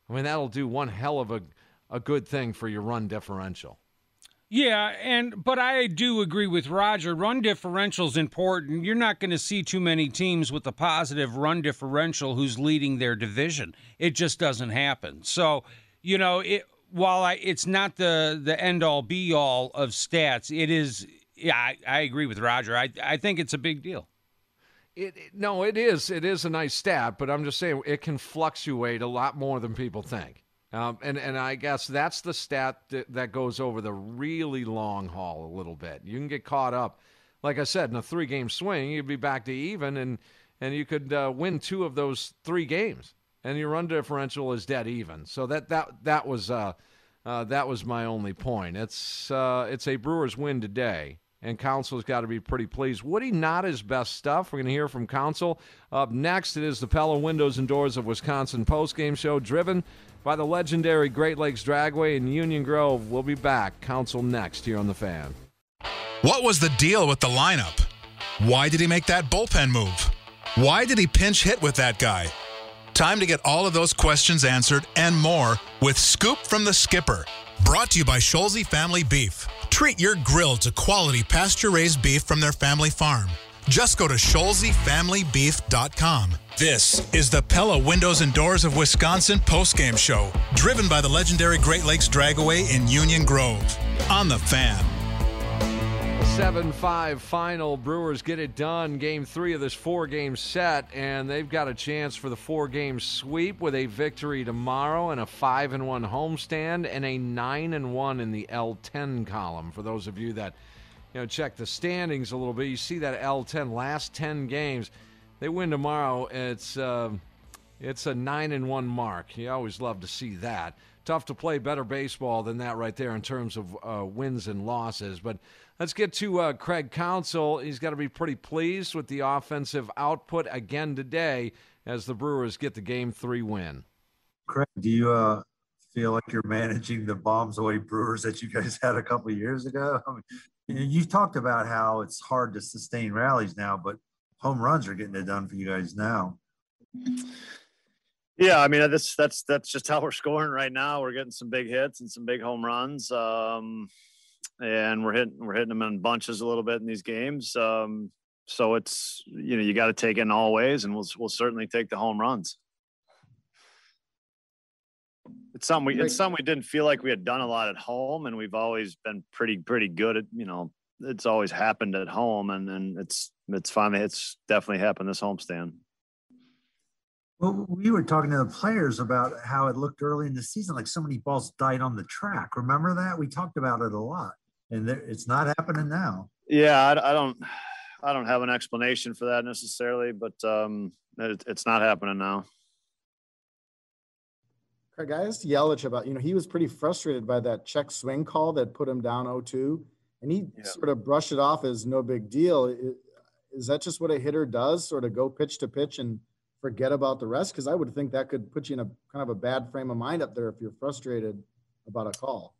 I mean, that'll do one hell of a a good thing for your run differential. Yeah, and but I do agree with Roger. Run differential is important. You're not going to see too many teams with a positive run differential who's leading their division. It just doesn't happen. So, you know, it, while I, it's not the the end all be all of stats, it is. Yeah, I, I agree with Roger. I I think it's a big deal. It, it, no, it is. It is a nice stat, but I'm just saying it can fluctuate a lot more than people think. Um, and and I guess that's the stat that, that goes over the really long haul a little bit. You can get caught up, like I said, in a three game swing, you'd be back to even, and and you could uh, win two of those three games and your run differential is dead even. So that that that was uh, uh, that was my only point. It's uh, it's a Brewers win today, and Counsell's got to be pretty pleased. Woody not his best stuff. We're going to hear from Counsell up next. It is the Pella Windows and Doors of Wisconsin postgame show, driven by the legendary Great Lakes Dragway in Union Grove. We'll be back. Council next here on the Fan. What was the deal with the lineup? Why did he make that bullpen move? Why did he pinch hit with that guy? Time to get all of those questions answered and more with Scoop from the Skipper. Brought to you by Scholze Family Beef. Treat your grill to quality pasture raised beef from their family farm. Just go to ScholzeFamilyBeef.com. This is the Pella Windows and Doors of Wisconsin postgame show, driven by the legendary Great Lakes Dragway in Union Grove. On the fan. 7 5 final. Brewers get it done. Game three of this four game set, and they've got a chance for the four game sweep with a victory tomorrow and a 5 and 1 homestand and a 9 and 1 in the L10 column. For those of you that you know check the standings a little bit, you see that L10 last 10 games. They win tomorrow. It's uh, it's a 9 and 1 mark. You always love to see that. Tough to play better baseball than that right there in terms of uh, wins and losses, but Let's get to uh, Craig Counsell. He's got to be pretty pleased with the offensive output again today as the Brewers get the game three win. Craig, do you uh, feel like you're managing the bombs away Brewers that you guys had a couple years ago? I mean, you've talked about how it's hard to sustain rallies now, but home runs are getting it done for you guys now. Yeah, I mean that's that's that's just how we're scoring right now. We're getting some big hits and some big home runs. Um, and we're hitting we're hitting them in bunches a little bit in these games. Um, so it's you know you got to take it in all ways, and we'll we'll certainly take the home runs. It's something we it's something we didn't feel like we had done a lot at home, and we've always been pretty pretty good at you know it's always happened at home, and and it's it's finally it's definitely happened this homestand. Well, we were talking to the players about how it looked early in the season, like so many balls died on the track. Remember that? We talked about it a lot and there, it's not happening now. Yeah, I, I, don't, I don't have an explanation for that necessarily, but um, it, it's not happening now. Craig, I asked Yelich about, you know, he was pretty frustrated by that check swing call that put him down 0-2, and he yeah. sort of brushed it off as no big deal. Is that just what a hitter does, sort of go pitch to pitch and forget about the rest? Because I would think that could put you in a kind of a bad frame of mind up there if you're frustrated about a call.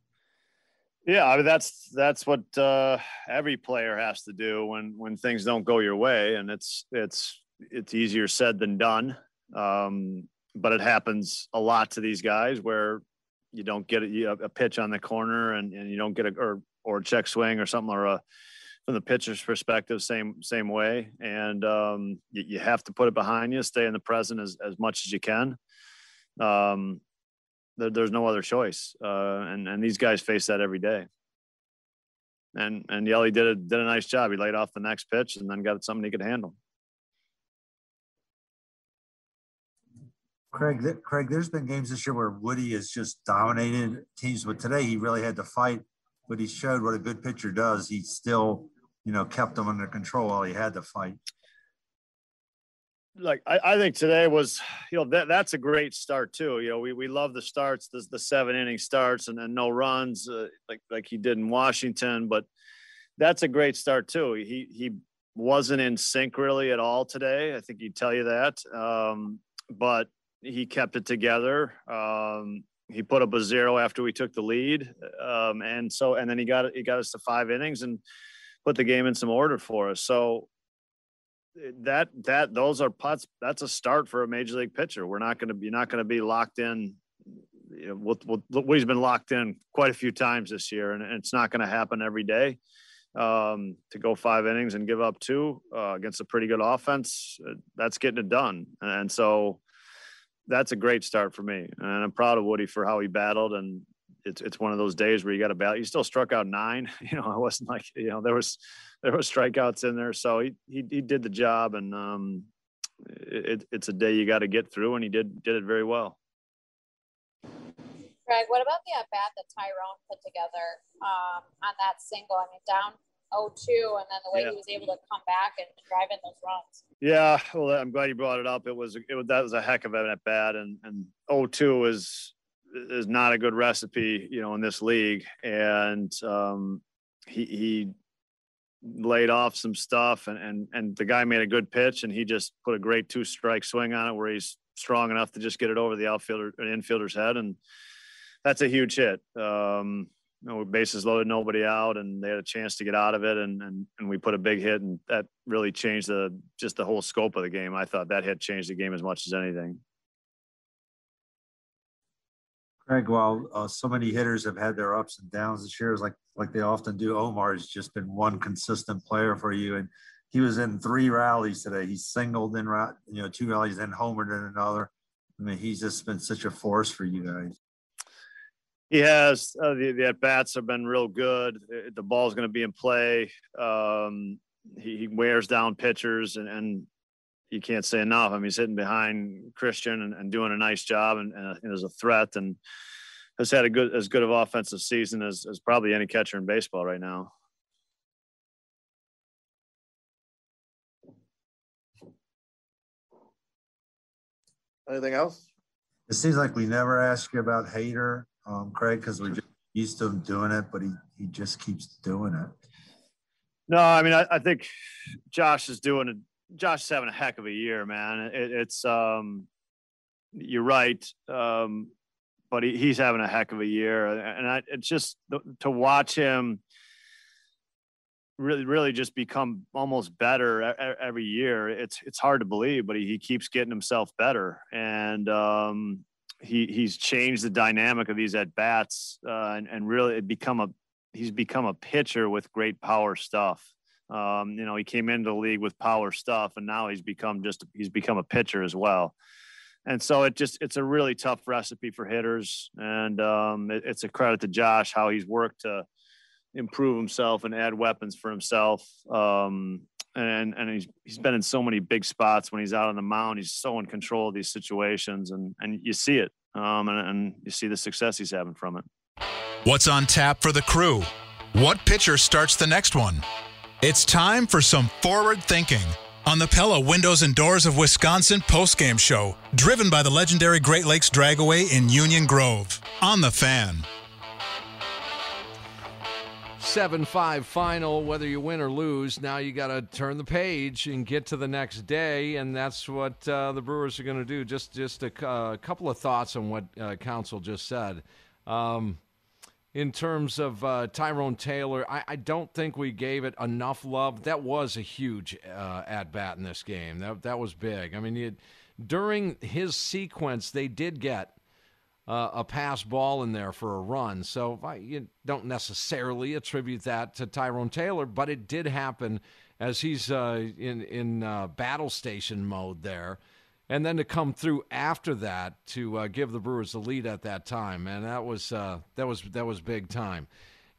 Yeah, I mean that's that's what uh, every player has to do when when things don't go your way, and it's it's it's easier said than done. Um, but it happens a lot to these guys where you don't get a, a pitch on the corner and, and you don't get a or or a check swing or something or a from the pitcher's perspective, same same way. And um, you, you, have to put it behind you, stay in the present as, as much as you can. Um, there, there's no other choice, uh, and and these guys face that every day. And and Yelly did a did a nice job. He laid off the next pitch and then got something he could handle. Craig, Craig, there's been games this year where Woody has just dominated teams, but today he really had to fight. But he showed what a good pitcher does. He still, you know, kept them under control while he had to fight. Like I, I think today was, you know, that that's a great start too. You know, we we love the starts, the, the seven inning starts, and, and no runs uh, like like he did in Washington. But that's a great start too. He he wasn't in sync really at all today. I think he'd tell you that. Um, but he kept it together. Um, he put up a zero after we took the lead, um, and so and then he got he got us to five innings and put the game in some order for us. So that that those are putts. That's a start for a major league pitcher. We're not going to be not going to be locked in. You know, we'll, we'll, he's been locked in quite a few times this year, and it's not going to happen every day. Um, to go five innings and give up two uh, against a pretty good offense, uh, that's getting it done. And so that's a great start for me, and I'm proud of Woody for how he battled. And it's it's one of those days where you got to battle. You still struck out nine. You know, I wasn't like you know there was there was strikeouts in there, so he he, he did the job, and um, it, it's a day you got to get through, and he did did it very well. Greg, what about the at bat that Tyrone put together um, on that single? I mean, down 0-2 and then the way yeah. he was able to come back and drive in those runs. Yeah, well, I'm glad you brought it up. It was it was that was a heck of an at bat, and and 0-2 is is not a good recipe, you know, in this league. And um, he he laid off some stuff, and and and the guy made a good pitch, and he just put a great two strike swing on it where he's strong enough to just get it over the outfielder infielder's head, and that's a huge hit. Um, you know, bases loaded, nobody out, and they had a chance to get out of it, and and and we put a big hit, and that really changed the just the whole scope of the game. I thought that hit changed the game as much as anything. Craig, while uh, so many hitters have had their ups and downs this year, like like they often do, Omar has just been one consistent player for you, and he was in three rallies today. He singled in, you know, two rallies, then homered in another. I mean, he's just been such a force for you guys. He has uh, the, the at bats have been real good. The ball's going to be in play. Um, he, he, wears down pitchers, and, and, you can't say enough. I mean, he's hitting behind Christian and, and doing a nice job, and, and, and, as a threat, and has had a good as good of offensive season as, as probably any catcher in baseball right now. Anything else? It seems like we never ask you about Hader, um, Craig, because we're just used to him doing it, but he, he just keeps doing it. No, I mean, I, I think Josh is doing it. Josh is having a heck of a year, man. It, it's, um, you're right. Um, but he, he's having a heck of a year. And I, it's just to watch him really, really just become almost better every year. It's, it's hard to believe, but he, he keeps getting himself better. And, um, he he's changed the dynamic of these at bats uh, and, and really become a he's become a pitcher with great power stuff. Um, you know, he came into the league with power stuff, and now he's become just he's become a pitcher as well. And so it just it's a really tough recipe for hitters, and um, it, it's a credit to Josh how he's worked to improve himself and add weapons for himself. Um, and and he's he's been in so many big spots when he's out on the mound. He's so in control of these situations, and and you see it, um, and, and you see the success he's having from it. What's on tap for the crew? What pitcher starts the next one? It's time for some forward thinking on the Pella Windows and Doors of Wisconsin postgame show, driven by the legendary Great Lakes Dragway in Union Grove. On the fan. 7 5 final, whether you win or lose. Now you got to turn the page and get to the next day, and that's what uh, the Brewers are going to do. Just, just a uh, couple of thoughts on what uh, Counsell just said. Um, in terms of uh, Tyrone Taylor. I, I, don't think we gave it enough love. That was a huge uh, at bat in this game. That that was big. I mean, during his sequence, they did get uh, a pass ball in there for a run. So I, you don't necessarily attribute that to Tyrone Taylor, but it did happen as he's uh, in in uh, battle station mode there and then to come through after that to uh, give the Brewers the lead at that time, and that was uh, that was that was big time.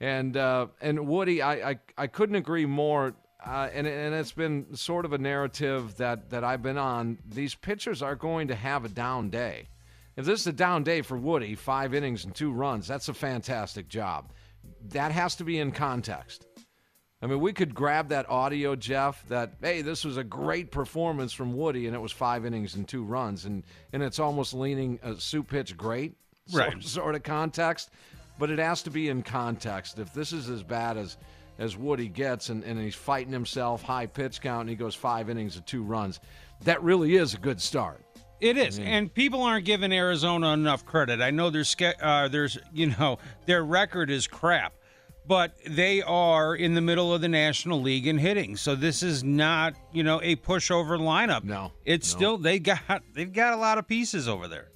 And uh, and Woody, I, I I couldn't agree more. Uh, and and it's been sort of a narrative that that I've been on. These pitchers are going to have a down day. If this is a down day for Woody, five innings and two runs, that's a fantastic job. That has to be in context. I mean, we could grab that audio, Jeff, that, hey, this was a great performance from Woody, and it was five innings and two runs, and, and it's almost leaning a soup pitch great right. sort, sort of context. But it has to be in context. If this is as bad as, as Woody gets, and, and he's fighting himself, high pitch count, and he goes five innings and two runs, that really is a good start. It is, and people aren't giving Arizona enough credit. I know there's, uh, there's, you know, their record is crap but they are in the middle of the National League in hitting. So this is not, you know, a pushover lineup. No. It's no. still they got they've got a lot of pieces over there.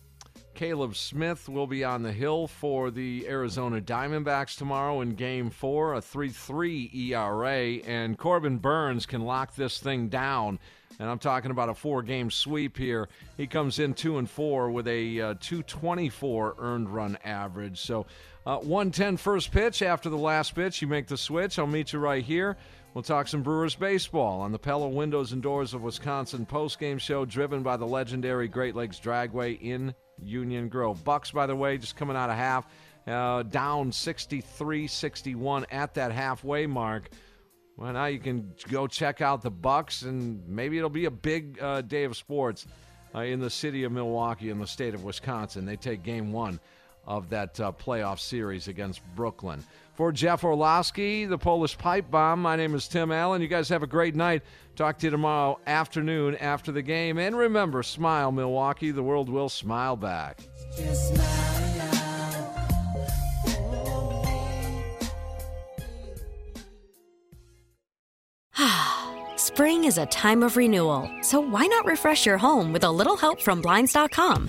Caleb Smith will be on the hill for the Arizona Diamondbacks tomorrow in game four, a 3 3 ERA. And Corbin Burnes can lock this thing down. And I'm talking about a four game sweep here. He comes in 2 and 4 with a uh, 224 earned run average. So uh, 110 first pitch. After the last pitch, you make the switch. I'll meet you right here. We'll talk some Brewers baseball on the Pella Windows and Doors of Wisconsin postgame show driven by the legendary Great Lakes Dragway in Union Grove. Bucks, by the way, just coming out of half, uh, down 63 61 at that halfway mark. Well, now you can go check out the Bucks, and maybe it'll be a big uh, day of sports uh, in the city of Milwaukee in the state of Wisconsin. They take game one of that uh, playoff series against Brooklyn. For Jeff Orlowski, the Polish Pipe Bomb, my name is Tim Allen. You guys have a great night. Talk to you tomorrow afternoon after the game. And remember, smile, Milwaukee. The world will smile back. Spring is a time of renewal, so why not refresh your home with a little help from Blinds.com?